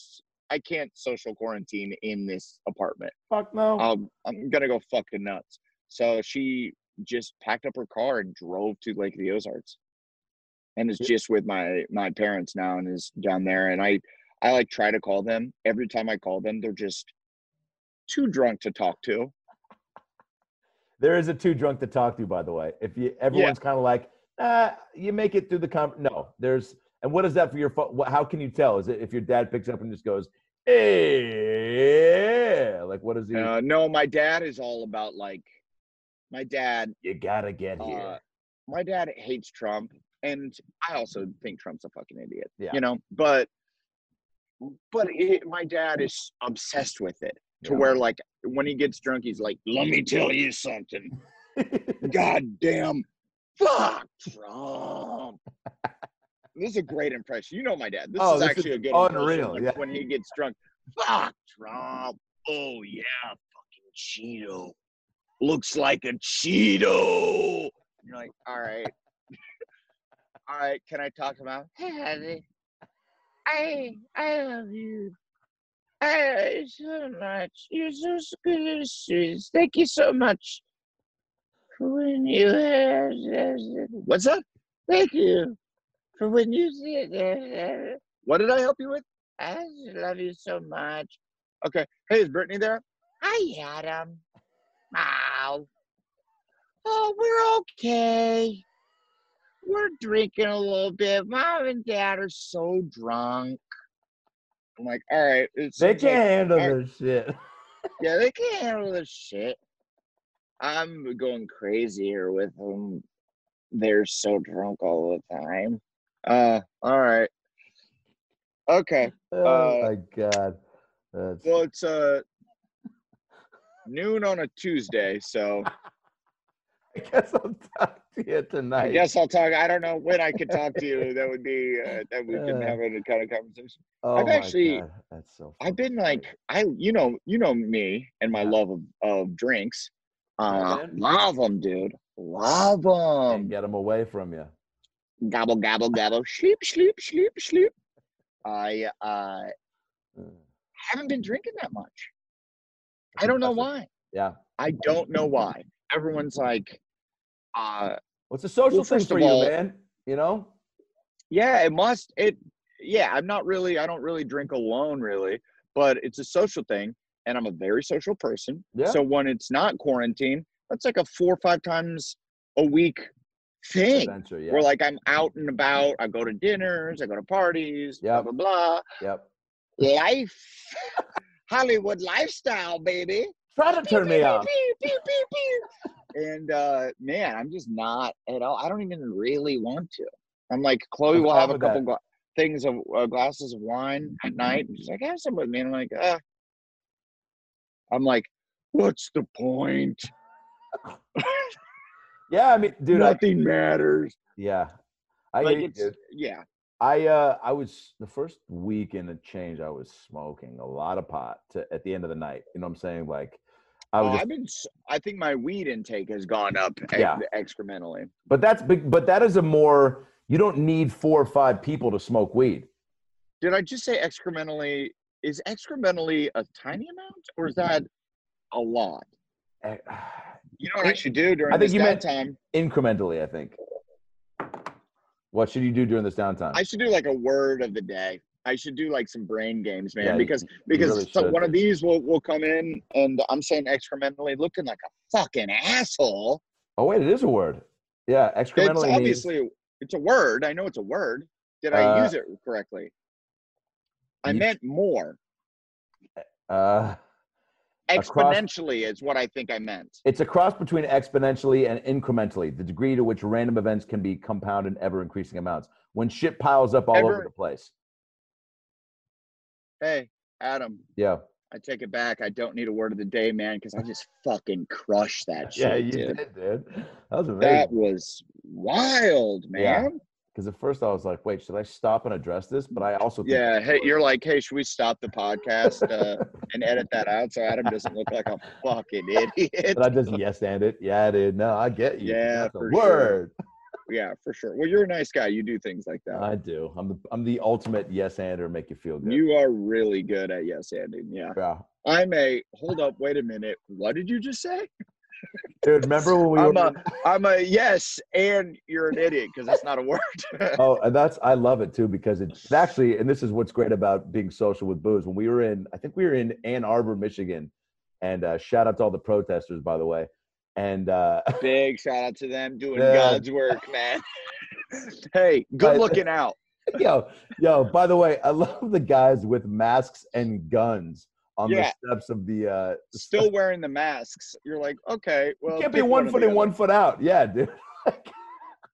I can't social quarantine in this apartment Fuck no. um, i'm gonna go fucking nuts so she just packed up her car and drove to lake of the ozarks and is just with my my parents now and is down there and i i like try to call them every time i call them they're just too drunk to talk to There is a too drunk to talk to, by the way. If you everyone's kind of like, ah, you make it through the com. No, there's. And what is that for your phone? How can you tell? Is it if your dad picks up and just goes, "Hey," like what is he? Uh, no, my dad is all about like, my dad, you gotta get here. uh, my dad hates Trump, and I also think Trump's a fucking idiot. Yeah. You know, but, but it, my dad is obsessed with it to Yeah. where like when he gets drunk, he's like, "Let me tell you something, goddamn, fuck Trump." This is a great impression. You know my dad. This Oh, is this is actually a good unreal, impression, like, yeah. when he gets drunk. Fuck Trump. Oh yeah, fucking Cheeto. Looks like a Cheeto. You're like, all right. All right, can I talk about Hey honey. I I love you. I love you so much. You're so good and sweet. Thank you so much. For when you What's up? Thank you. For when you did What did I help you with? I love you so much. Okay. Hey, is Brittany there? Hi, Adam. Wow. Oh, we're okay. We're drinking a little bit. Mom and Dad are so drunk. I'm like, all right. They can't handle all right, this shit. yeah, they can't handle this shit. I'm going crazy here with them. They're so drunk all the time. Uh, all right. Okay. Oh Uh, my god. That's, Well, it's uh noon on a Tuesday, so I guess I'm talk to you tonight. I guess I'll talk. I don't know when I could talk to you. That would be uh, that we can Uh, have a kind of conversation. oh I've my actually- God, that's so. I've been like I, you know, you know me and my Yeah. love of, of drinks. Uh, love them, dude. Love them. get them away from you. Gobble, gobble, gobble. Sleep, sleep, sleep, sleep. I uh, Mm. haven't been drinking that much. I don't know why. Yeah. I don't know why. Everyone's like, uh, What's a social Well, thing for of you, man? You know? yeah, it must. It, yeah, I'm not really. I don't really drink alone, really, but it's a social thing, and I'm a very social person. Yeah. So when it's not quarantine, that's like a four or five times a week thing. Adventure, yeah. Where like I'm out and about. I go to dinners. I go to parties. Yep. Blah blah Yep. Life, Hollywood lifestyle, baby. Try to turn me off. And uh, man, I'm just not at all. I don't even really want to. I'm like, Chloe will have a couple gla- things of uh, glasses of wine at night. And she's like, have some with me. And I'm like, ah. I'm like, what's the point? Yeah, I mean, dude, I, Nothing matters. yeah. I like it's dude. yeah. I uh I was the first week in a change I was smoking a lot of pot to, at the end of the night. You know what I'm saying? Like I Oh, just, I've been. I think my weed intake has gone up Yeah. excrementally. but that's but that is a more you don't need four or five people to smoke weed. Did I just say excrementally? Is excrementally a tiny amount, or is that a lot? Eh, You know what I should do during I think this you meant-? Incrementally, I think. What should you do during this downtime? I should do like a word of the day. I should do like some brain games, man, Yeah, you- because you because really so one of these will will come in, and I'm saying excrementally, looking like a fucking asshole. oh wait, it is a word. Yeah, It's excrementally means- obviously it's a word. I know it's a word. Did I Uh, use it correctly? I you- meant more. uh Across- Exponentially is what I think I meant. It's a cross between exponentially and incrementally, the degree to which random events can be compounded in ever increasing amounts. When shit piles up all over the place. Hey, Adam, Yeah. I take it back. I don't need a word of the day, man, because I just fucking crushed that shit. Yeah, you dude. did, dude. That was amazing. That was wild, man. Because at first I was like, wait, should I stop and address this? But I also think Yeah. Hey, you're like, hey, should we stop the podcast uh, and edit that out so Adam doesn't look like a fucking idiot? But I just yes and it. Yeah, dude. No, I get you. Yeah, That's a for sure. Yeah, for sure. Well, you're a nice guy. You do things like that. I do. I'm the I'm the ultimate yes ander, make you feel good. You are really good at yes ending. Yeah. yeah. I'm a hold up, wait a minute. What did you just say? Dude, remember when we I'm were a I'm a yes, and you're an idiot because that's not a word. Oh, and that's I love it too because it's actually, and this is what's great about being social with booze. When we were in, I think we were in Ann Arbor, Michigan, and uh, shout out to all the protesters, by the way. And uh, Big shout out to them doing Yeah. God's work, man. hey, good looking out. yo, yo, by the way, I love the guys with masks and guns on Yeah. the steps of the. Uh, Still wearing the masks. You're like, okay, well, you can't be pick one foot in, one foot out. Yeah, dude.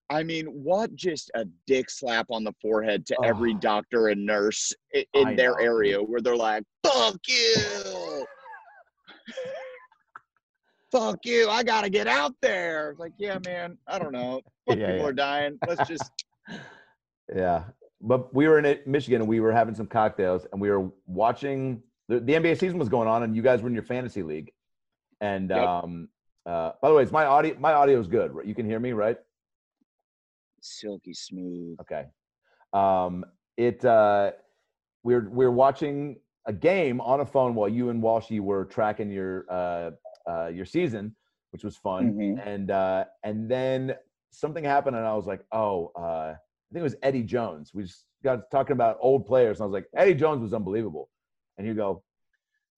I mean, what just a dick slap on the forehead to every Oh. doctor and nurse i- in their know, area where they're like, fuck you. Fuck you. I got to get out there. Like, yeah, man, I don't know. Fuck Yeah, people yeah. are dying. Let's just, Yeah, but we were in Michigan and we were having some cocktails and we were watching the, the NBA season was going on and you guys were in your fantasy league. And Yep. um, uh, by the way, it's my audio. My audio is good. right? You can hear me, right? silky smooth. Okay. Um, it uh, we're we're watching a game on a phone while you and Walshy were tracking your uh, uh, your season, which was fun. Mhm. And uh, and then something happened, and I was like, oh, uh, I think it was Eddie Jones. We just got talking about old players, and I was like, Eddie Jones was unbelievable. And you go,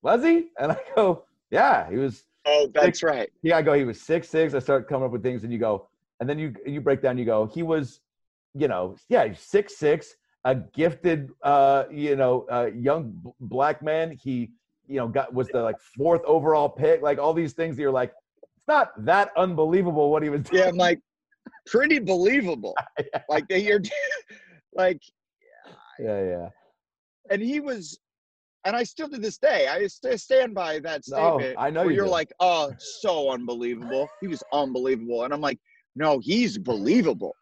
was he? And I go, yeah, he was. Oh, that's right. Yeah, I go, he was six six. I start coming up with things, and you go, and then you you break down. You go, he was, you know, yeah, six six, a gifted, uh, you know, uh, young b- black man. He, you know, got was the like fourth overall pick. Like all these things. That you're like, it's not that unbelievable what he was doing. Yeah, I'm like, pretty believable. Like, they- you're like, yeah, yeah. and he was and i still to this day i st- stand by that No, statement I know where you you're do. like oh so unbelievable he was unbelievable and i'm like No, he's believable.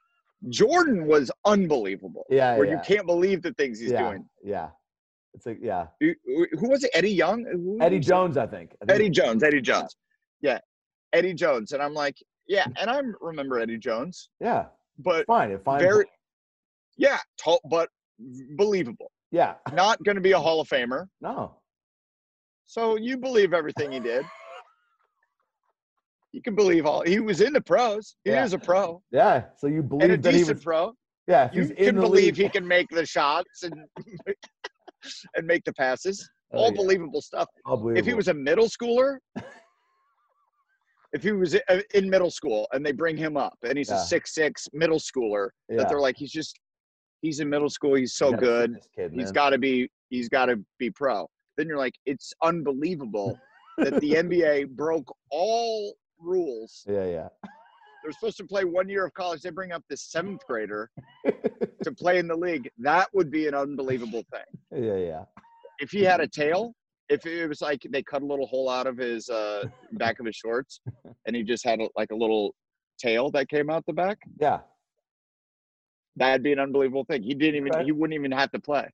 Jordan was unbelievable. Yeah, where yeah. you can't believe the things he's yeah, doing. Yeah. It's like yeah. Who who was it? Eddie Young? Who Eddie? Jones, I think. I think Eddie Jones. Eddie Jones. Yeah, Eddie Jones. And I'm like, yeah, and I remember Eddie Jones, Yeah. but Fine. Very, yeah, tall, but believable. Yeah. Not going to be a Hall of Famer. No. So you believe everything he did. You can believe all. He was in the pros. He Yeah. is a pro Yeah. So you and a believe that he decent was pro. Yeah, You can believe league. he can make the shots and and make the passes. Oh, All yeah. believable stuff. If he was a middle schooler, if he was uh, in middle school and they bring him up and he's Yeah. a six six middle schooler, yeah. that they're like he's just he's in middle school. He's so You gotta see good. kid, He's got to be he's got to be pro. Then you're like, it's unbelievable that the NBA broke all rules. Yeah, yeah. They're supposed to play one year of college. They bring up this seventh grader to play in the league. That would be an unbelievable thing. yeah, yeah. If he had a tail, if it was like they cut a little hole out of his uh, back of his shorts, and he just had a, like a little tail that came out the back, Yeah. that'd be an unbelievable thing. He didn't even he wouldn't even have to play.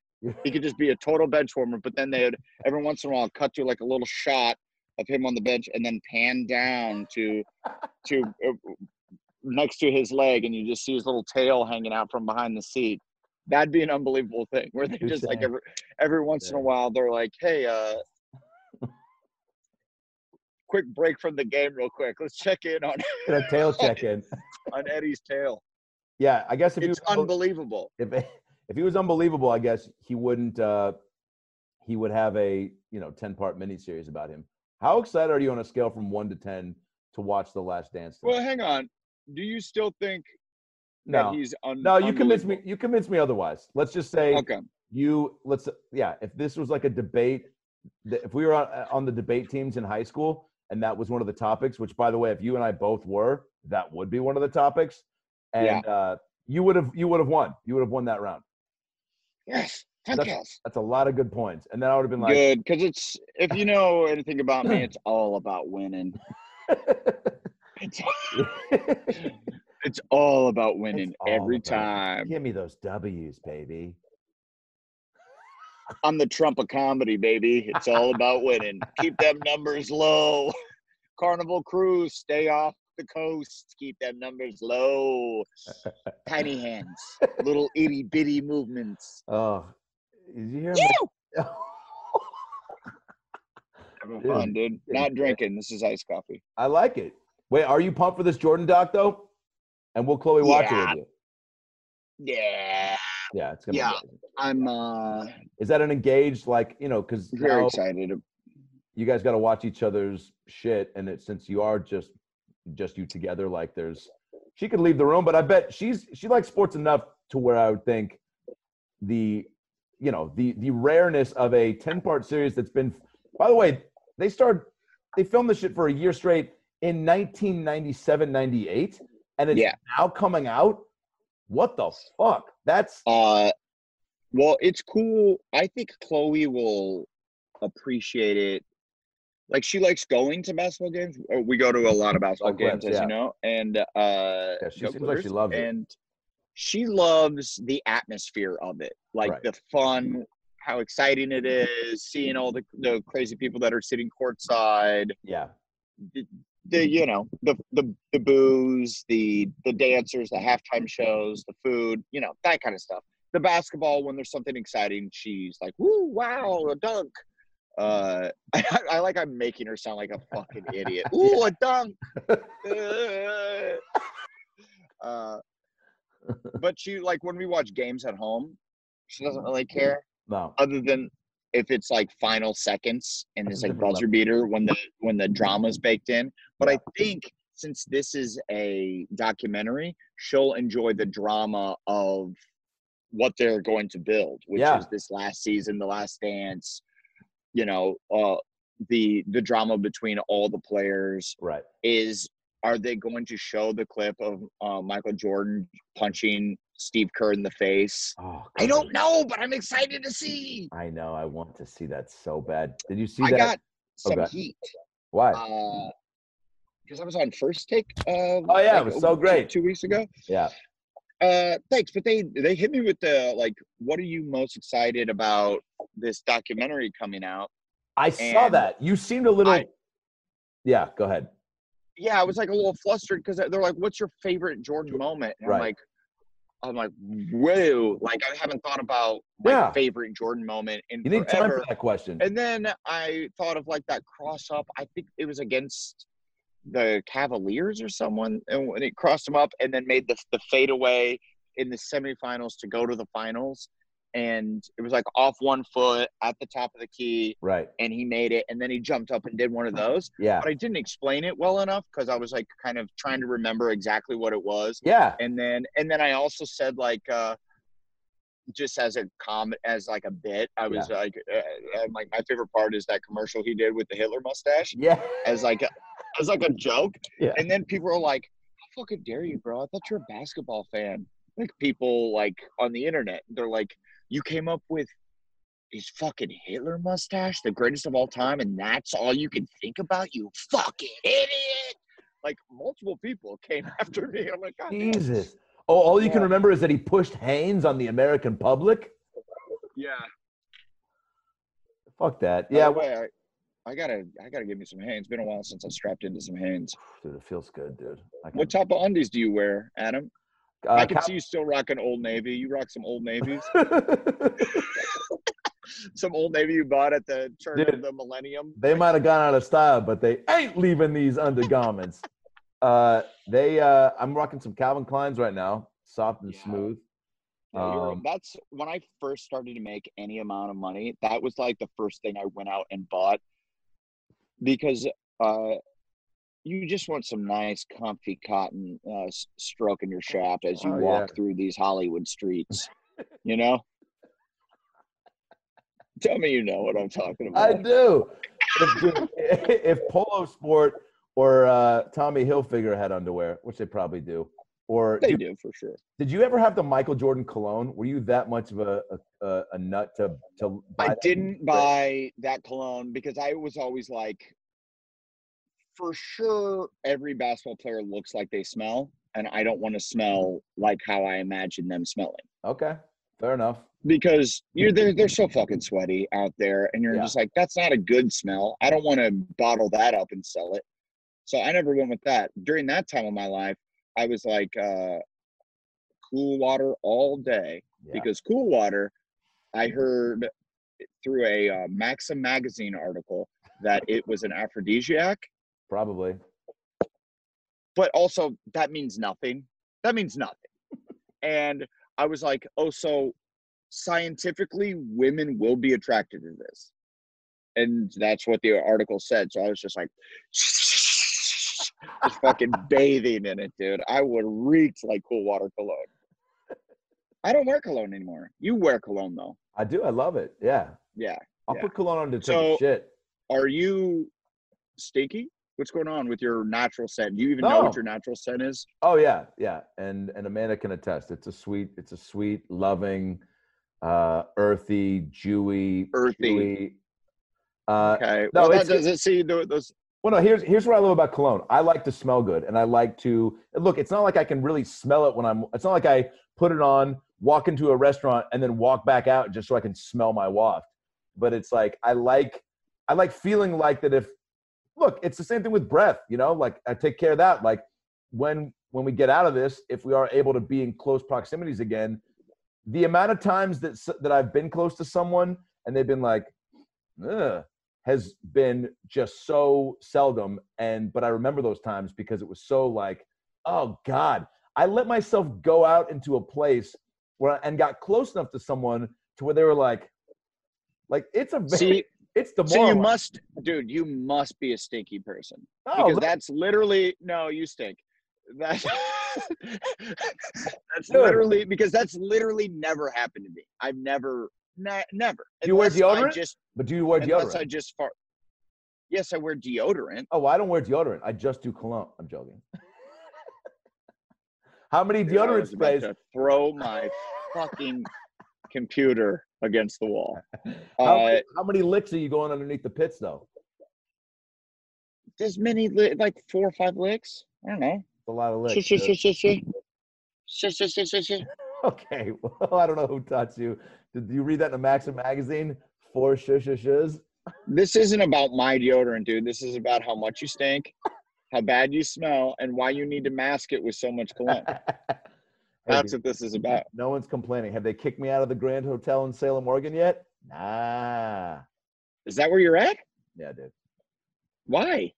He could just be a total bench warmer. But then they'd every once in a while cut to like a little shot of him on the bench and then pan down to to uh, next to his leg, and you just see his little tail hanging out from behind the seat. That'd be an unbelievable thing where they just like every every once in a while they're like, hey, uh. Quick break from the game, real quick. Let's check in on a tail check in. on Eddie's tail. Yeah, I guess if he It's was unbelievable. if if he was unbelievable, I guess he wouldn't. uh He would have a you know ten part miniseries about him. How excited are you on a scale from one to ten to watch The Last Dance? Well, hang on. Do you still think no, that he's un- no, you convince me. You convince me otherwise. Let's just say Okay. you let's yeah. If this was like a debate, if we were on, on the debate teams in high school, and that was one of the topics, which by the way, if you and I both were, that would be one of the topics, and Yeah. uh, you would have you would have won. You would have won that round. Yes. That's- Yes. That's a lot of good points, and then I would have been like. Good, because it's if you know anything about me, it's all about winning. It's, it's all about winning all every about- time. Give me those W's, baby. I'm the Trump of comedy, baby. It's all about winning. Keep them numbers low. Carnival cruise, stay off the coast. Keep them numbers low. Tiny hands, little itty bitty movements. Oh, did you hear You him? having fun, dude. Not drinking. This is iced coffee. I like it. Wait, are you pumped for this Jordan doc though? And will Chloe watch it Yeah. with you? Yeah, Yeah, it's gonna. Yeah. I'm uh Is that an engaged like you know because very excited. you guys got to watch each other's shit, and it, since you are just just you together, like there's she could leave the room, but I bet she's she likes sports enough to where I would think the you know the the rareness of a 10 part series that's been by the way they started they filmed this shit for a year straight in 1997 98 and it's Yeah. now coming out what the fuck that's Uh, well, it's cool. I think Chloe will appreciate it. Like she likes going to basketball games. Uh, We go to a lot of basketball Oh, games, Clips, as you know, and uh, Yeah, she seems like she loves it. And she loves the atmosphere of it, like Right. the fun, how exciting it is, seeing all the the crazy people that are sitting courtside. yeah the you know the the the booze, the the dancers, the halftime shows, the food, you know that kind of stuff. The basketball when there's something exciting, she's like, "Woo, wow, a dunk!" Uh, I, I like I'm making her sound like a fucking idiot. Ooh, a dunk! uh, but she like when we watch games at home, she doesn't really care no other than if it's like final seconds and it's like buzzer beater when the when the drama's baked in. But I think since this is a documentary, she'll enjoy the drama of what they're going to build, which Yeah. is this last season, the last dance, you know, uh the the drama between all the players right is are they going to show the clip of uh, Michael Jordan punching Steve Kerr in the face? oh I don't know, but I'm excited to see. I know. I want to see that so bad. Did you see I that? I got some Okay. heat. Why? Uh, because I was on first take. Uh, Oh, yeah, it was so great. Two, weeks ago. Yeah. Uh, thanks, but they they hit me with the like, what are you most excited about this documentary coming out? I saw that. You seemed a little. I- yeah, go ahead. Yeah, I was like a little flustered because they're like, "What's your favorite Jordan moment?" And Right. I'm like, I'm like, whoa! Like I haven't thought about my Yeah. favorite Jordan moment in You need time forever. for that question. And then I thought of like that cross up. I think it was against the Cavaliers or someone, and when it crossed them up and then made the the fadeaway in the semifinals to go to the finals. And it was like off one foot at the top of the key, right. and he made it. And then he jumped up and did one of those. Yeah. But I didn't explain it well enough because I was like kind of trying to remember exactly what it was Yeah. and then and then I also said like uh just as a comment as like a bit I was like uh, uh, like my favorite part is that commercial he did with the Hitler mustache Yeah. as like a, as like a joke Yeah. and then people are like how fucking dare you bro I thought you're a basketball fan like people like on the internet they're like you came up with his fucking Hitler mustache the greatest of all time and that's all you can think about you fucking idiot like multiple people came after me I'm like God. Jesus. Oh, all you can remember is that he pushed Hanes on the American public. Yeah. Fuck that. Yeah. Yeah. way, I, I gotta, I gotta give me some Hanes. Been a while since I strapped into some Hanes. Dude, it feels good, dude. What type of undies do you wear, Adam? Uh, I can Cap- see you still rocking Old Navy. You rock some Old Navies. some Old Navy you bought at the turn Dude. of the millennium. they might have gone out of style, but they ain't leaving these undergarments. uh, they, uh, I'm rocking some Calvin Kleins right now, soft and Yeah. smooth. Yeah, Um, that's when I first started to make any amount of money. That was like the first thing I went out and bought because uh, you just want some nice, comfy cotton uh, stroking your shaft as you Oh, walk yeah. through these Hollywood streets. you know. Tell me you know what I'm talking about. I do. If, if Polo Sport or uh, Tommy Hilfiger had underwear, which they probably do, or They did, do for sure. did you ever have the Michael Jordan cologne? Were you that much of a a, a, nut to to? buy I didn't buy that cologne because I was always like, for sure, every basketball player looks like they smell, and I don't want to smell like how I imagine them smelling Okay, fair enough. because you're they're, they're so fucking sweaty out there, and you're Yeah. just like, that's not a good smell. I don't want to bottle that up and sell it. So I never went with that. During that time of my life, I was like, uh, cool water all day Yeah. because cool water i heard through a uh, maxim magazine article that it was an aphrodisiac Probably. but also that means nothing that means nothing and i was like oh so scientifically women will be attracted to this and that's what the article said so i was just like just fucking bathing in it dude i would reek like cool water cologne i don't wear cologne anymore you wear cologne though I do. I love it. Yeah. yeah I'll Yeah. put cologne on to take So- shit. are you stinky? What's going on with your natural scent? Do you even know what your natural scent is? Oh yeah, yeah. And and Amanda can attest. It's a sweet, it's a sweet, loving, uh, earthy, dewy, Earthy. chewy. Uh, Okay. no, well, that doesn't see tho- those. Well, no. Here's here's what I love about cologne. I like to smell good, and I like to look. It's not like I can really smell it when I'm. It's not like I put it on, walk into a restaurant, and then walk back out just so I can smell my waft. But it's like I like I like feeling like that. If look, it's the same thing with breath. You know, like I take care of that. Like when when we get out of this, if we are able to be in close proximities again, the amount of times that that I've been close to someone and they've been like, Ugh, has been just so seldom. And but I remember those times because it was so like, oh God, I let myself go out into a place where and got close enough to someone to where they were like, like it's a very, See, it's the so you must, dude. You must be a stinky person No, because look- that's literally no. You stink. That that's Dude. literally because that's literally never happened to me. I've never, ne- never. Do you wear Unless I deodorant? Just but do you wear unless deodorant? I just fart. Yes, I wear deodorant. Oh, well, I don't wear deodorant. I just do cologne. I'm joking. How many deodorant sprays? throw my fucking computer against the wall. How, Uh, many, how many licks are you going underneath the pits though? This many li- like four or five licks. I don't know. A lot of licks. Okay, well, I don't know who taught you. Did you read that in a Maxim magazine? Four shush shushes. This isn't about my deodorant, dude. This is about how much you stink, how bad you smell, and why you need to mask it with so much cologne. That's what this is about. No one's complaining. Have they kicked me out of the Grand Hotel in Salem, Oregon yet? Nah. Is that where you're at? Yeah, dude. Why?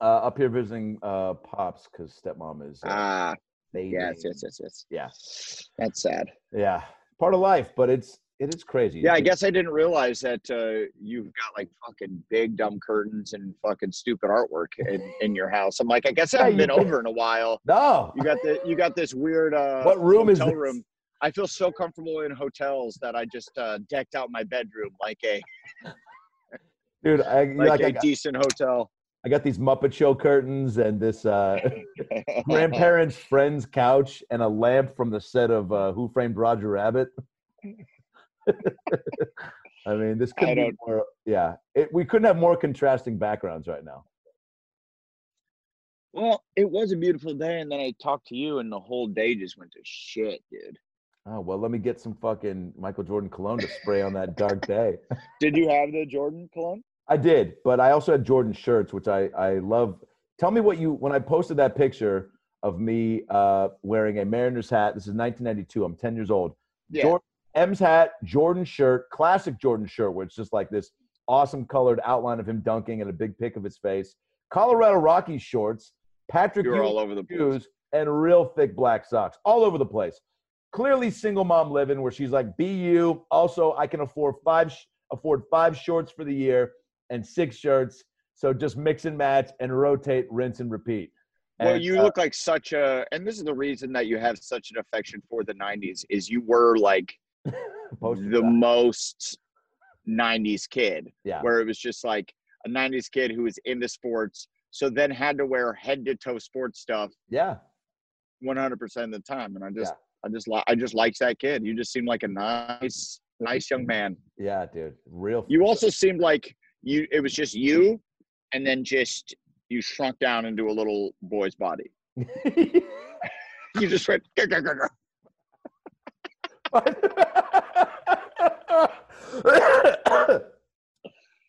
Uh, up here visiting uh, pops because stepmom is uh, Ah, yes, yes, yes, yes. Yeah, That's sad. yeah. Part of life, but it's it is crazy. Yeah, I guess I didn't realize that uh, you've got like fucking big dumb curtains and fucking stupid artwork in, in your house. I'm like, I guess I haven't been over in a while. No. You got the you got this weird uh What room is this? room. I feel so comfortable in hotels that I just uh, decked out my bedroom like a Dude, I, like, like, a I, got, decent hotel. I got these Muppet Show curtains and this uh, grandparents' friend's couch and a lamp from the set of uh, Who Framed Roger Rabbit. I mean, this I could be more. Yeah, it, we couldn't have more contrasting backgrounds right now. Well, it was a beautiful day, and then I talked to you, and the whole day just went to shit, dude. Oh well, let me get some fucking Michael Jordan cologne to spray on that dark day. Did you have the Jordan cologne? I did, but I also had Jordan shirts, which I I love. Tell me what you when I posted that picture of me uh, wearing a Mariners hat. This is 1992. I'm 10 years old. Yeah. Jordan, M's hat, Jordan shirt, classic Jordan shirt, where it's just like this awesome colored outline of him dunking and a big pic of his face. Colorado Rockies shorts, Patrick You were Ewing all over the shoes, and real thick black socks all over the place. Clearly, single mom living where she's like, "Be you." Also, I can afford five afford five shorts for the year and six shirts. So just mix and match and rotate, rinse and repeat. Well, you uh, look like such a, and this is the reason that you have such an affection for the '90s. Is you were like the most '90s kid, yeah, where it was just like a '90s kid who was into sports, so then had to wear head to toe sports stuff yeah, 100 percent of the time. And I just, Yeah. I just, like I just liked that kid. You just seemed like a nice, nice young man. yeah, dude, real. You also seemed like you. It was just you, and then just you shrunk down into a little boy's body. You just went.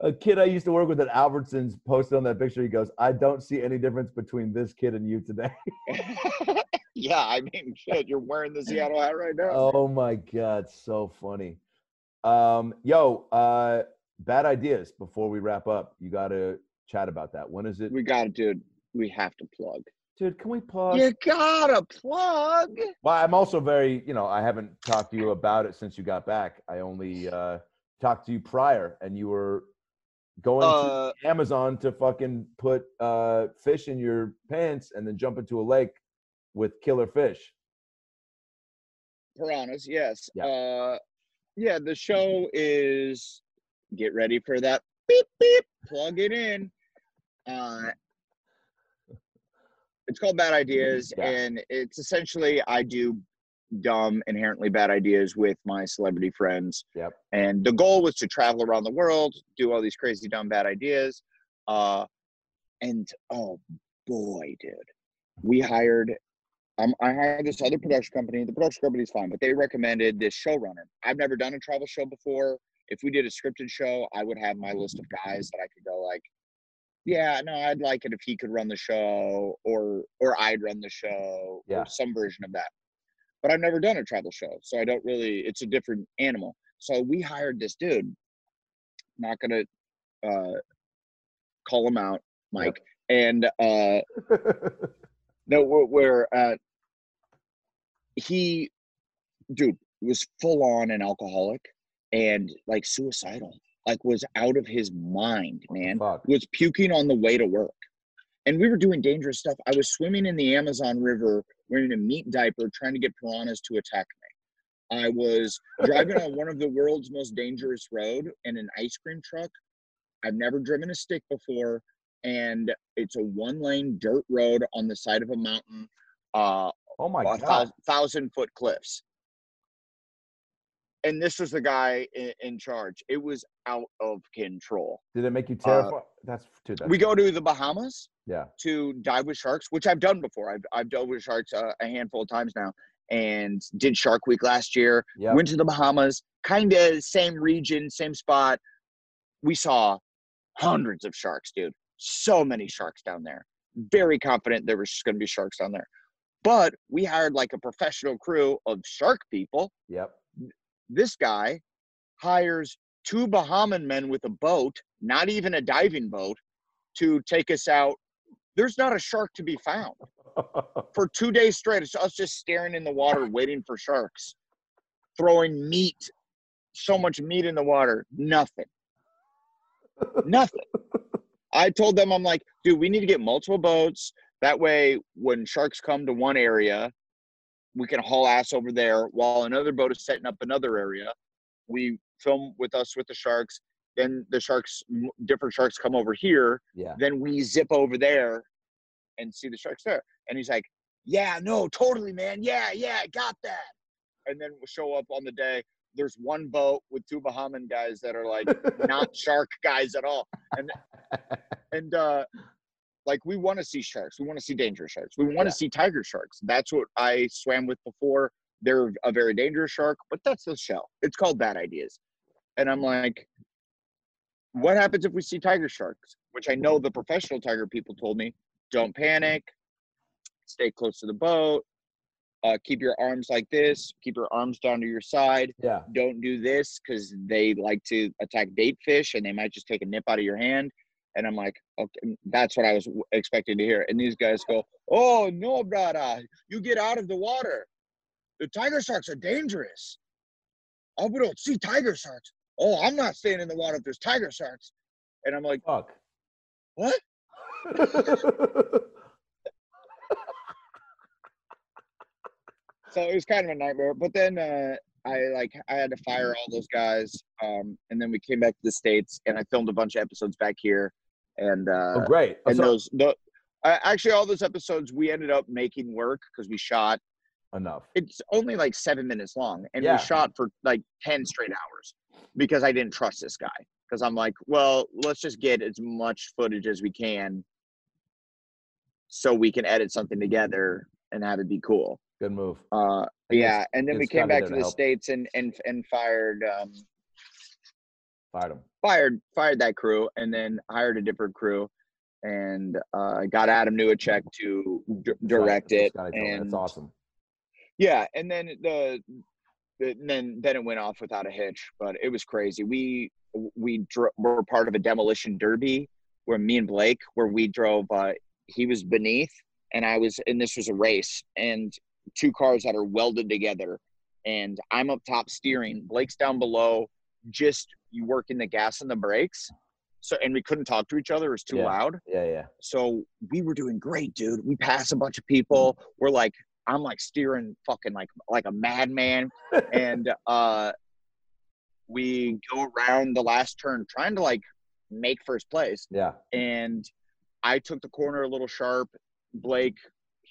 a kid I used to work with at Albertsons posted on that picture. He goes, "I don't see any difference between this kid and you today." yeah, I mean, shit, you're wearing the Seattle hat right now. oh my god, so funny. Um, yo, uh, bad ideas. Before we wrap up, you got to chat about that. When is it, We got to, dude. We have to plug. dude? Can we pause? You gotta plug. Well, I'm also very, you know, I haven't talked to you about it since you got back. I only uh, talked to you prior, and you were going Uh, to Amazon to fucking put uh, fish in your pants and then jump into a lake with killer fish. Piranhas, yes. Yeah. Uh, yeah. The show is. Get ready for that. Beep beep. Plug it in. Uh, it's called Bad Ideas, Yeah. and it's essentially I do dumb, inherently bad ideas with my celebrity friends. Yep. And the goal was to travel around the world, do all these crazy, dumb, bad ideas. Uh, and oh boy, dude, we hired. Um, I hired this other production company. The production company's fine, but they recommended this showrunner. I've never done a travel show before. If we did a scripted show, I would have my list of guys that I could go like, yeah, no, I'd like it if he could run the show, or or I'd run the show, Yeah. or some version of that. But I've never done a travel show, so I don't really. It's a different animal. So we hired this dude. Not gonna uh, call him out, Mike. And uh, no, we're, we're uh, he, dude, was full on an alcoholic and like suicidal, like was out of his mind, man Fuck. was puking on the way to work. And we were doing dangerous stuff. I was swimming in the Amazon River wearing a meat diaper trying to get piranhas to attack me. I was driving on one of the world's most dangerous road in an ice cream truck. I've never driven a stick before and it's a one lane dirt road on the side of a mountain uh Oh my god. thousand, thousand foot cliffs and this was the guy in, in charge. It was out of control. Did it make you terrified? that's dude. That's, Uh, We go to the Bahamas yeah. to dive with sharks, which I've done before. I've I've dove with sharks uh, a handful of times now, and did Shark Week last year. Yeah. Went to the Bahamas, kind of same region, same spot. We saw hundreds of sharks, dude. So many sharks down there. Very confident there was going to be sharks down there. But we hired like a professional crew of shark people. Yep. This guy hires two Bahamian men with a boat, not even a diving boat, to take us out. There's not a shark to be found for two days straight. It's us just staring in the water, waiting for sharks, throwing meat, so much meat in the water, nothing. Nothing. I told them, I'm like, dude, we need to get multiple boats. That way, when sharks come to one area, we can haul ass over there while another boat is setting up another area. We film with us with the sharks. Then the sharks, different sharks come over here. yeah. Then we zip over there and see the sharks there. And he's like, Yeah, no, totally, man. Yeah, yeah, got that. And then we'll show up on the day. There's one boat with two Bahamian guys that are like not shark guys at all. And and uh like we want to see sharks. We want to see dangerous sharks. We want to Yeah. see tiger sharks. That's what I swam with before. They're a very dangerous shark, but that's the shell. It's called bad ideas. And I'm like, what happens if we see tiger sharks? Which I know the professional tiger people told me, don't panic, stay close to the boat, uh, keep your arms like this, keep your arms down to your side. Yeah. Don't do this because they like to attack bait fish and they might just take a nip out of your hand. And I'm like, okay, that's what I was expecting to hear. And these guys go, oh, no, brother, you get out of the water. The tiger sharks are dangerous. Oh, we don't see tiger sharks. Oh, I'm not staying in the water if there's tiger sharks. And I'm like, Fuck. what? so it was kind of a nightmare. But then uh, I like I had to fire all those guys, um, and then we came back to the states, and I filmed a bunch of episodes back here, and uh, oh, great. And so- those the uh, actually all those episodes we ended up making work because we shot. enough. It's only like seven minutes long, and Yeah. we shot for like ten straight hours because I didn't trust this guy. Because I'm like, well, let's just get as much footage as we can, so we can edit something together and have it be cool. Good move. Uh, yeah, and then we came back to to the help. states and and and fired um, Fired him. fired fired that crew, and then hired a different crew, and uh, got Adam Newacek to d- direct it, Scotty told me. and That's awesome. yeah, and then the, the then then it went off without a hitch, but it was crazy. We we dro- were part of a demolition derby where me and Blake, where we drove. Uh, he was beneath, and I was, and this was a race, and two cars that are welded together, and I'm up top steering. Blake's down below, just you working the gas and the brakes. So, and we couldn't talk to each other; it was too Yeah. loud Yeah, yeah. so we were doing great, dude. We passed a bunch of people. We're like, I'm like steering fucking like like a madman, and uh, we go around the last turn trying to like make first place, Yeah. and I took the corner a little sharp. Blake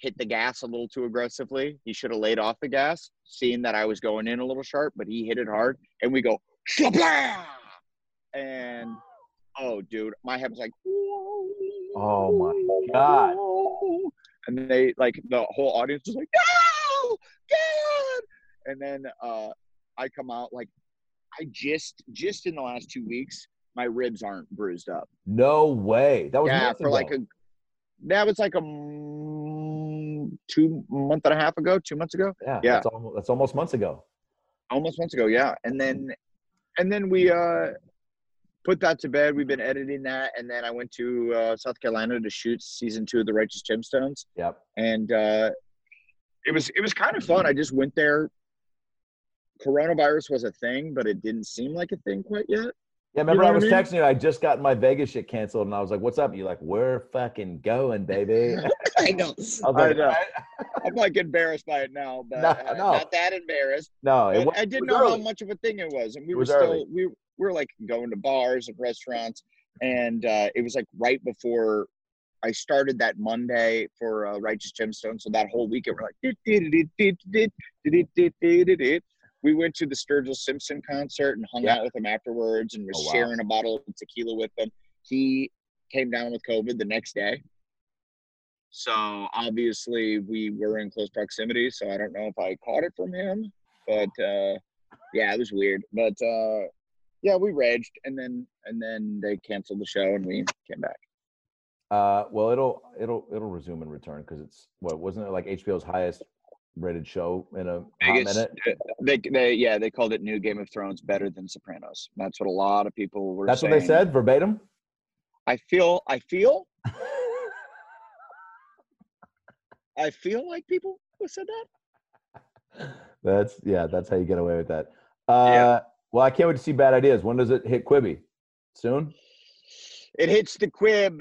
hit the gas a little too aggressively. He should have laid off the gas, seeing that I was going in a little sharp, but he hit it hard, and we go and oh, dude, my head was like, Oh my God. and they like the whole audience was like, no, God. And then uh, I come out like, I just just in the last two weeks, my ribs aren't bruised up. No way. That was yeah, for like a that was like a two month and a half ago, two months ago, yeah. yeah. That's almost, that's almost months ago. almost months ago. Yeah, and then and then we uh put that to bed. We've been editing that, and then I went to uh, South Carolina to shoot season two of The Righteous Gemstones. Yep. and uh, it was it was kind of fun. I just went there. Coronavirus was a thing, but it didn't seem like a thing quite yet. Yeah, remember know I was I mean? texting you. I just got my Vegas shit canceled, and I was like, "What's up?" You're like, "We're fucking going, baby." I know. I was I like, know. I'm like embarrassed by it now, but No, uh, no. not that embarrassed. "No, it was, I didn't know how much of a thing it was, and we It were still early. we we were like going to bars and restaurants, and uh, it was like right before I started that Monday for uh, Righteous Gemstone. So that whole weekend we're like, we went to the Sturgill Simpson concert and hung yeah. out with him afterwards and was oh, wow. sharing a bottle of tequila with him. He came down with COVID the next day. So obviously we were in close proximity, so I don't know if I caught it from him, but uh, yeah, it was weird. But uh, yeah, we raged, and then and then they canceled the show, and we came back. Uh, well, it'll it'll it'll resume and return because it's what wasn't it like HBO's highest rated show in a Biggest, minute? they they yeah they called it New Game of Thrones better than Sopranos. That's what a lot of people were. That's what they said verbatim. I feel I feel I feel like people who said that. That's yeah, that's how you get away with that. Uh, Yeah. Well, I can't wait to see Bad Ideas. When does it hit Quibi? Soon. It hits the quib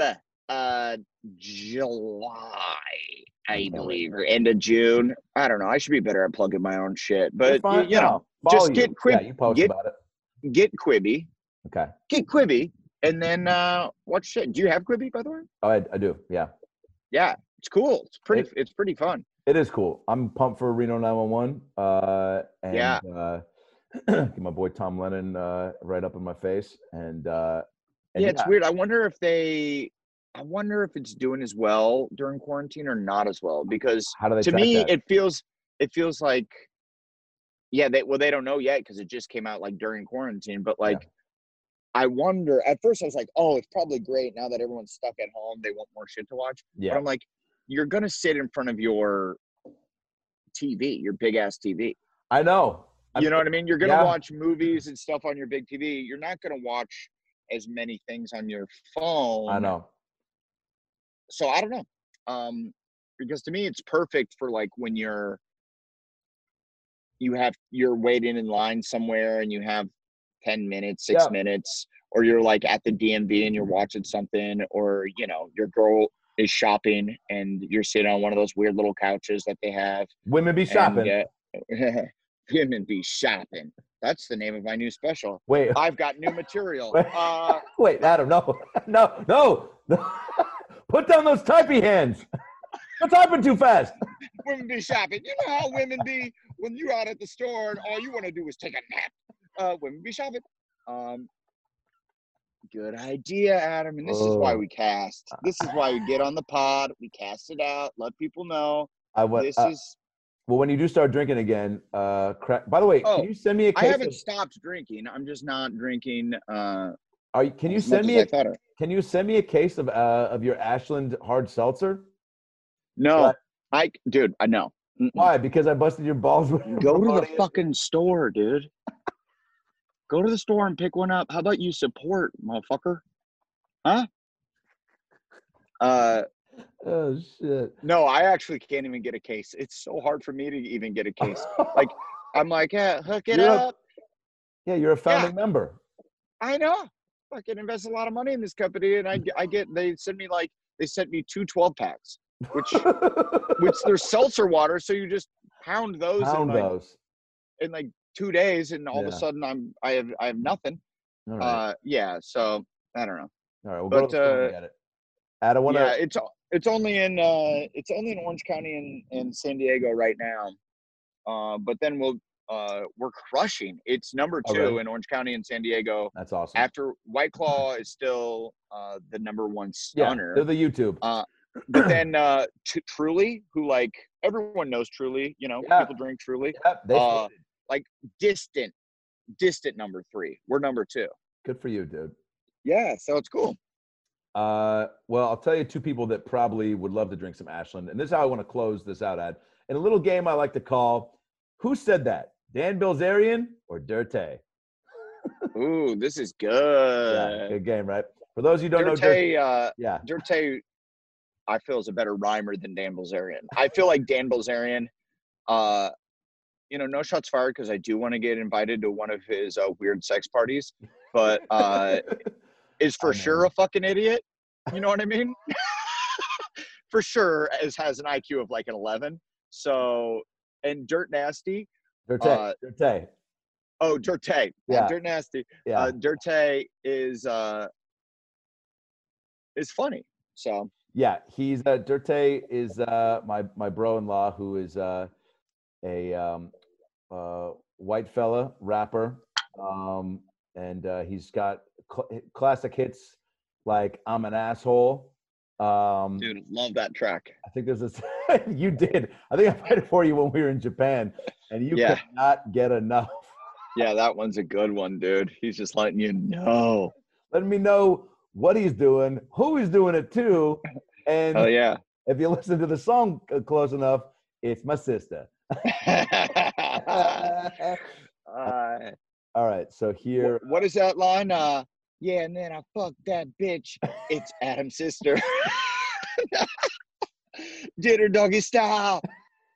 uh July, I believe, or end of June. I don't know. I should be better at plugging my own shit. But you, you know, No, just get Quib Yeah, you post get- about it. get Quibi, Okay. get Quibi, and then uh watch shit. Do you have Quibi by the way? Oh, I, I do. Yeah. Yeah, it's cool. It's pretty It- it's pretty fun. It is cool. I'm pumped for Reno 911. Uh, and, Yeah. Uh, get my boy Tom Lennon uh, right up in my face, and, uh, and yeah, it's weird. I wonder if they I wonder if it's doing as well during quarantine or not as well because How do they to me that? it feels it feels like yeah they well they don't know yet because it just came out like during quarantine but like i wonder at first i was like oh it's probably great now that everyone's stuck at home they want more shit to watch yeah. but i'm like you're gonna sit in front of your tv your big ass tv I know. I- you know what i mean you're gonna yeah. watch movies and stuff on your big tv you're not gonna watch as many things on your phone I know. So I don't know. Um, because to me, it's perfect for like when you're you have you're waiting in line somewhere and you have ten minutes, six Yeah. minutes, or you're like at the DMV and you're watching something, or you know your girl is shopping and you're sitting on one of those weird little couches that they have. Women be and, shopping. uh, women be shopping. That's the name of my new special. Wait, I've got new material. Wait. Uh, wait, Adam, no, no, no, no. Put down those typey hands. You're typing too fast. women be shopping. You know how women be when you're out at the store and all you want to do is take a nap. Uh, women be shopping. Um, good idea, Adam. And this is why Oh. we cast. This is why we get on the pod. We cast it out. Let people know I went. this uh, is. Well, when you do start drinking again, uh, cra- by the way, Oh, can you send me a case? I haven't Of, stopped drinking. I'm just not drinking. Uh, are you, can you send me? A, can you send me a case of uh, of your Ashland hard seltzer? No, What? I, dude, I know. Why? Because I busted your balls with. Go to the fucking store, dude. Go to the store and pick one up. How about you support, motherfucker? Huh? Uh, Oh shit! no, I actually can't even get a case. It's so hard for me to even get a case. Like, I'm like, yeah, hook it You're a- up. yeah, you're a founding member. I know. Fucking invest a lot of money in this company, and I, I get. They send me like they sent me two 12 packs, which which they're seltzer water, so you just pound those in Pound like those. in like two days, and all of a sudden I'm I have I have nothing. All right. Uh, yeah. So I don't know. All right. We'll go to but, the store uh, get it. Adam, to? yeah, it's it's only in uh it's only in Orange County and, and San Diego right now. Uh, but then we'll uh we're crushing. It's number Oh, two really? in Orange County and San Diego. That's awesome. After White Claw is still uh the number one yeah, stunner. they're the YouTube. Uh, but then uh T- Truly, who like everyone knows Truly, you know, Yeah. people drink Truly. Yep, they uh, floated. Distant, distant number three. We're number two. Good for you, dude. Yeah, so it's cool. Uh, well, I'll tell you two people that probably would love to drink some Ashland, and this is how I want to close this out. Ad in a little game I like to call "Who Said That?" Dan Bilzerian or Dirte? Ooh, this is good. Yeah, good. game, right? For those who don't know, Dirte, Dirte, uh, yeah, Dirte, I feel is a better rhymer than Dan Bilzerian. I feel like Dan Bilzerian, uh, you know, no shots fired because I do want to get invited to one of his uh, weird sex parties, but uh, is for sure a fucking idiot. You know what I mean? for sure, as has an IQ of like an eleven. So, and Dirt Nasty. Dirte, uh, Dirte, Oh, Dirte. Yeah. Dirt Nasty. yeah. Uh, Dirte is uh, is funny. So Yeah, he's uh, Dirte is uh, my my bro-in-law who is uh, a um, uh, white fella, rapper, um, and uh, he's got cl- classic hits like "I'm an Asshole." Um, Dude, love that track. I think there's this. you did. I think I played it for you when we were in Japan, and you Yeah. could not get enough. Yeah, that one's a good one, dude. He's just letting you know. Letting me know what he's doing, who he's doing it to, and Hell yeah. if you listen to the song close enough, it's my sister. Uh, All right, so here, what is that line? Uh, yeah, and then I fucked that bitch. It's Adam's sister. Did her doggy style.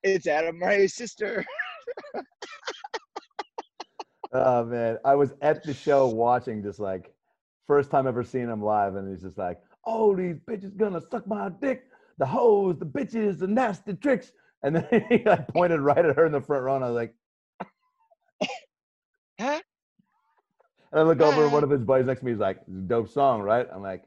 It's Adam Ray's sister. oh man, I was at the show watching, just like first time ever seeing him live, and he's just like, "Oh, these bitches gonna suck my dick, the hoes, the bitches, the nasty tricks," and then he like pointed right at her in the front row, and I was like, Huh? And I look over, and one of his buddies next to me is like, "Dope song, right?" I'm like,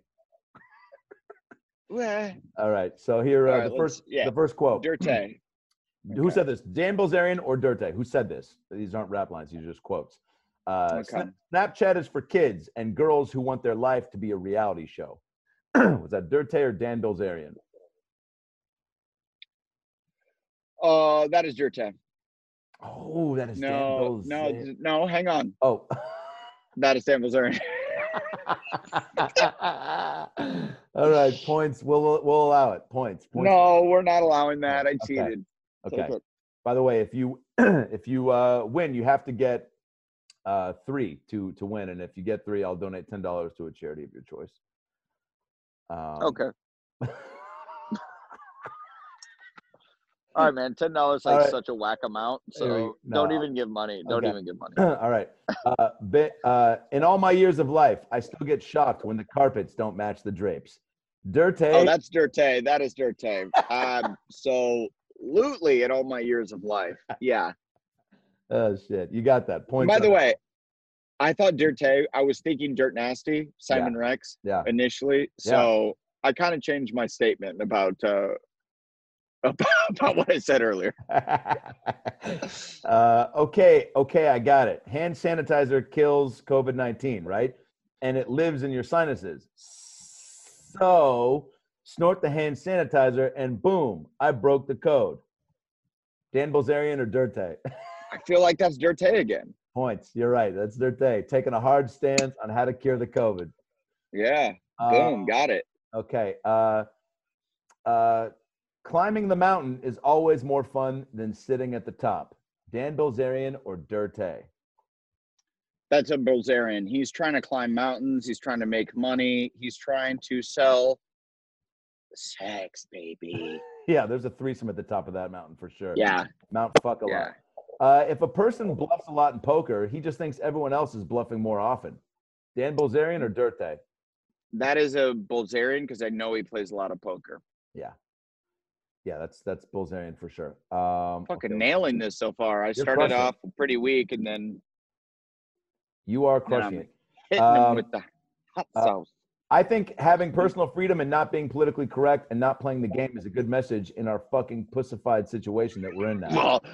Well, "All right." So here, uh, All right, the first, yeah, the first quote. Dirte. Who Okay. said this? Dan Bilzerian or Dirte? Who said this? These aren't rap lines. These are just quotes. Uh, Okay. Snapchat is for kids and girls who want their life to be a reality show. Was that Dirte or Dan Bilzerian? Uh, that is Dirte. Oh, that is No, Dan no, Bilzerian. d- no. Hang on. Oh. That is Dan Bilzerian. All right, points. We'll we'll allow it. Points. points. No, we're not allowing that. I cheated. Take Okay. By the way, if you if you uh, win, you have to get uh, three to to win, and if you get three, I'll donate ten dollars to a charity of your choice. Um, Okay. All right, man. Ten dollars like right. such a whack amount. Here we- So don't even give money. Don't Okay. even give money. all right. Uh, bi- uh, in all my years of life, I still get shocked when the carpets don't match the drapes. Dirte. Oh, that's Dirte. That is Dirte. Um, so Lutely in all my years of life. Yeah. oh shit, you got that point. By the way, I thought Dirte, I was thinking Dirt Nasty, Simon Rex yeah. initially. So I kind of changed my statement about uh about, about what I said earlier. uh, okay, okay, I got it. Hand sanitizer kills COVID 19, right? And it lives in your sinuses. So snort the hand sanitizer and boom, I broke the code. Dan Bilzerian or Dirte? I feel like that's Dirte again. Points. You're right. That's Dirte. Taking a hard stance on how to cure the COVID. Yeah. Uh, Boom. Got it. Okay. Uh, uh, climbing the mountain is always more fun than sitting at the top. Dan Bilzerian or Dirte? That's a Bilzerian. He's trying to climb mountains. He's trying to make money. He's trying to sell sex, baby. Yeah, there's a threesome at the top of that mountain for sure. Yeah. Mount fuck a Yeah. lot. Uh, if a person bluffs a lot in poker, he just thinks everyone else is bluffing more often. Dan Bilzerian or Dirte? That is a Bilzerian because I know he plays a lot of poker. Yeah. Yeah, that's that's Bilzerian for sure. Um, Fucking okay. nailing this so far. I You're started crushing off pretty weak and then You are crushing it. hitting Um, with the hot uh, sauce. I think having personal freedom and not being politically correct and not playing the game is a good message in our fucking pussified situation that we're in now. Well,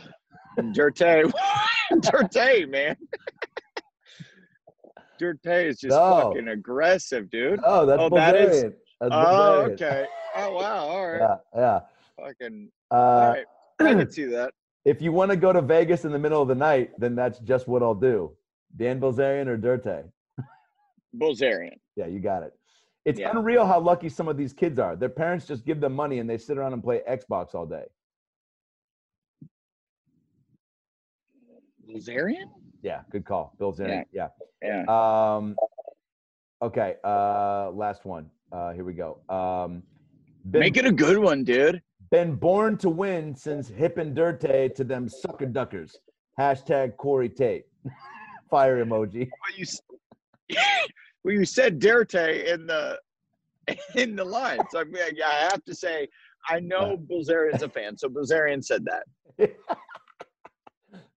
Dirte, Dirte, man. Dirte is just No. fucking aggressive, dude. Oh, that's Oh, Bilzerian. that is- That's Oh, Bilzerian. okay. Oh, wow. All right. Yeah, yeah. Fucking. Uh, All right. I can see that. If you want to go to Vegas in the middle of the night, then that's just what I'll do. Dan Bilzerian or Dirte? Bilzerian. Yeah, you got it. It's Yeah. unreal how lucky some of these kids are. Their parents just give them money and they sit around and play Xbox all day. Bilzerian? Yeah, good call. Bilzerian. Yeah. Yeah. Um, okay. Uh, last one. Uh, here we go. Um, been, Make it a good one, dude. Been born to win since hip and dirte to them sucker duckers. Hashtag Corey Tate. Fire emoji. Well, you, well, you said Dirte in the in the line. So I, mean, I have to say, I know Bilzerian's a fan. So Bilzerian said that.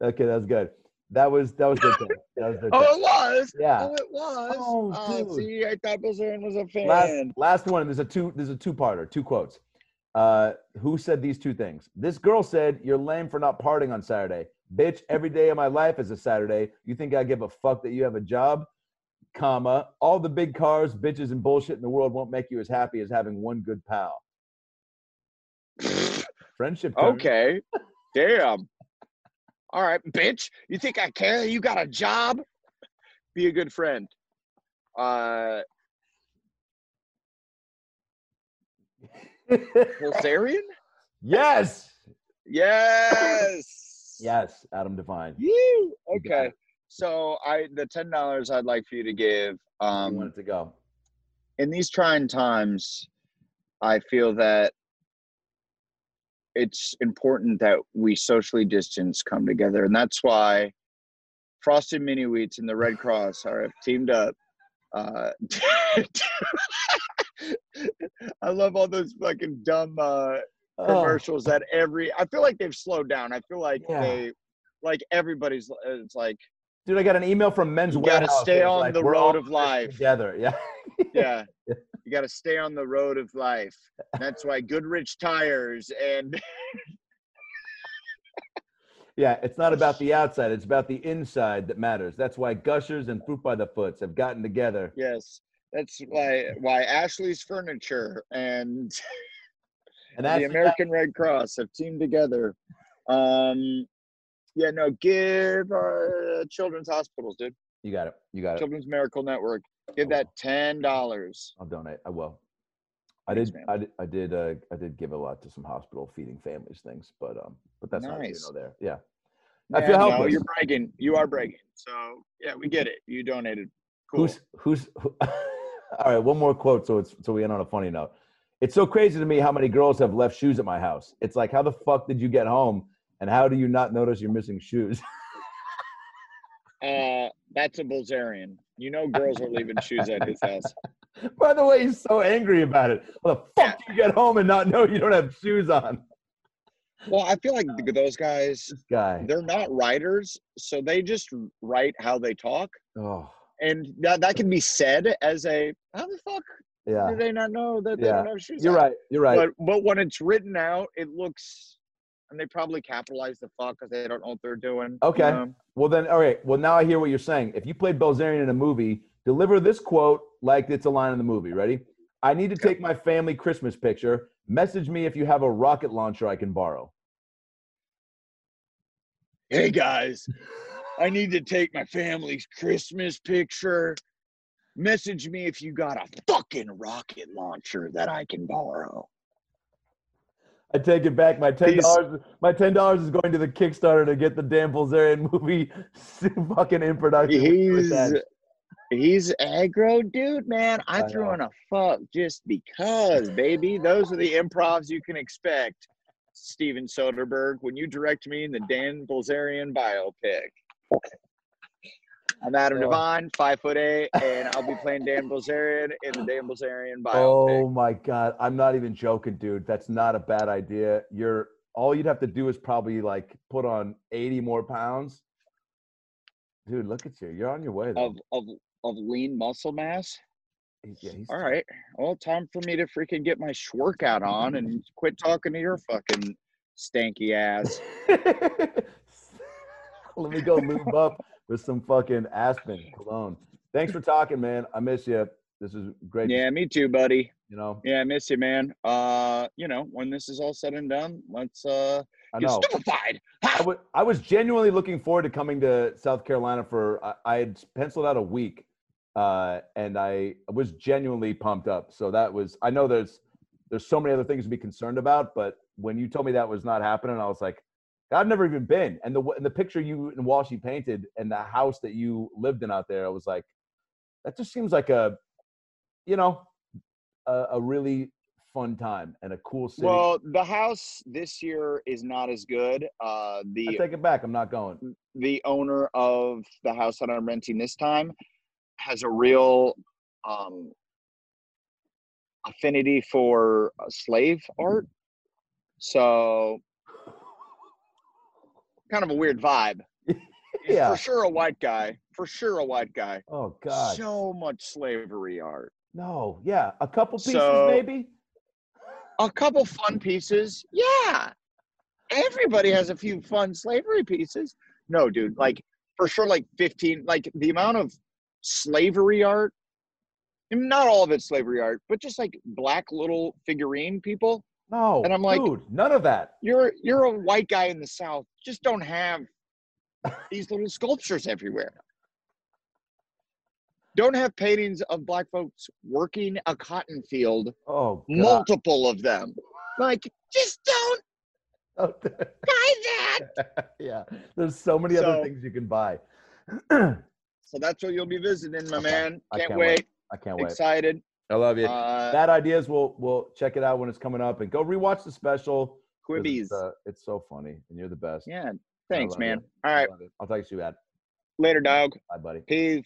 okay, that's good. That was that was Dirte. That was Dirte. Oh, it was. Yeah. Oh, it was. Oh, oh, dude. see, I thought Bilzerian was a fan. last last one. There's a two. There's a two parter. Two quotes. Uh, who said these two things? This girl said, You're lame for not partying on Saturday. Bitch, every day of my life is a Saturday. You think I give a fuck that you have a job? Comma, all the big cars, bitches, and bullshit in the world won't make you as happy as having one good pal. Friendship. Okay. Damn. All right, bitch. You think I care? You got a job? Be a good friend. Uh Bilzerian? yes. Yes. Yes, Adam DeVine. You You okay. So I the ten dollars I'd like for you to give. You Um want it to go. in these trying times, I feel that it's important that we socially distance come together. And that's why Frosted Mini Wheats and the Red Cross are have teamed up. Uh, I love all those fucking dumb uh, Oh, commercials that every. I feel like they've slowed down. I feel like Yeah. they, like everybody's. It's like dude, I got an email from Men's You gotta stay on like, the road of life." Together. Yeah. yeah Yeah. you got to stay on the road of life that's why goodrich tires and Yeah, it's not about the outside, it's about the inside that matters. That's why Gushers and Fruit by the Foots have gotten together. yes that's why why ashley's furniture and And the american red cross have teamed together um yeah no give uh, children's hospitals dude you got it. You got it. children's miracle network give that ten dollars I'll donate. I will. I did. I did. I did. Uh, I did give a lot to some hospital feeding families things, but um, but that's not you know there. Yeah, I Yeah, feel no, you're bragging you are bragging so yeah we get it you donated cool Who's who's? Who, all right, one more quote. So it's so we end on a funny note. It's so crazy to me how many girls have left shoes at my house. It's like, how the fuck did you get home? And how do you not notice you're missing shoes? Uh, that's a Bilzerian. You know, girls are leaving shoes at his house. By the way, he's so angry about it. How the fuck do you get home and not know you don't have shoes on? Well, I feel like those guys, guy. they're not writers, so they just write how they talk, Oh, and that that can be said as a how the fuck yeah. do they not know that they Yeah. don't have shoes? You're on?" right. You're right. But but when it's written out, it looks, and they probably capitalize the fuck because they don't know what they're doing. Okay. Well, then, all right. Well, now I hear what you're saying. If you played Bilzerian in a movie, deliver this quote like it's a line in the movie. Ready? I need to take my family Christmas picture. Message me if you have a rocket launcher I can borrow. Hey guys, I need to take my family's Christmas picture. Message me if you got a fucking rocket launcher that I can borrow. I take it back. My ten dollars. My ten dollars is going to the Kickstarter to get the damn Bilzerian movie fucking in production. He's he's aggro, dude, man. I, I threw know. in a fuck just because, baby. Those are the improvs you can expect, Steven Soderbergh, when you direct me in the Dan Bilzerian biopic. I'm Adam Oh. DeVine, five foot eight, and I'll be playing Dan Bilzerian in the Dan Bilzerian biopic. Oh my god, I'm not even joking, dude. That's not a bad idea. You're all you'd have to do is probably like put on 80 more pounds. Dude, look at you. You're on your way though. of of of lean muscle mass. Yeah, he's All right. Well, time for me to freaking get my workout on and quit talking to your fucking stanky ass. Let me go lube up with some fucking Aspen cologne. Thanks for talking, man. I miss you. This is great. Yeah, me too, buddy. You know, Yeah, I miss you, man. Uh, you know, when this is all said and done, let's uh I know. stupefied. I wa- I was genuinely looking forward to coming to South Carolina for. I, I had penciled out a week, uh, and I was genuinely pumped up. So that was. I know there's there's so many other things to be concerned about, but when you told me that was not happening, I was like, I've never even been. And the and the picture you and Walshy painted and the house that you lived in out there, I was like, that just seems like a, you know, a, a really fun time and a cool city. Well, the house this year is not as good. Uh, I take it back. I'm not going. the owner of the house that I'm renting this time has a real um, affinity for uh, slave art. So, kind of a weird vibe. Yeah. For sure, a white guy. For sure, a white guy. Oh God. So much slavery art. No, yeah, a couple pieces So- maybe. a couple fun pieces. Yeah. Everybody has a few fun slavery pieces. No, dude, like for sure, like 15, like the amount of slavery art, and not all of it's slavery art, but just like black little figurine people. No, And I'm like- dude, none of that. You're you're a white guy in the South. Just don't have these little sculptures everywhere. Don't have paintings of black folks working a cotton field, Oh, God. multiple of them. Like, just don't Oh, buy that. yeah, there's so many other things you can buy. So that's what you'll be visiting, my Okay. man. Can't, can't wait. wait. can't wait. Excited. I love you. Uh, Bad ideas. We'll we'll check it out when it's coming up and go rewatch the special. Quibbies. It's, uh, it's so funny, and you're the best. Yeah. Thanks, man. you. All right. I'll talk to you, Ad. Later, dog. Bye, buddy. Peace.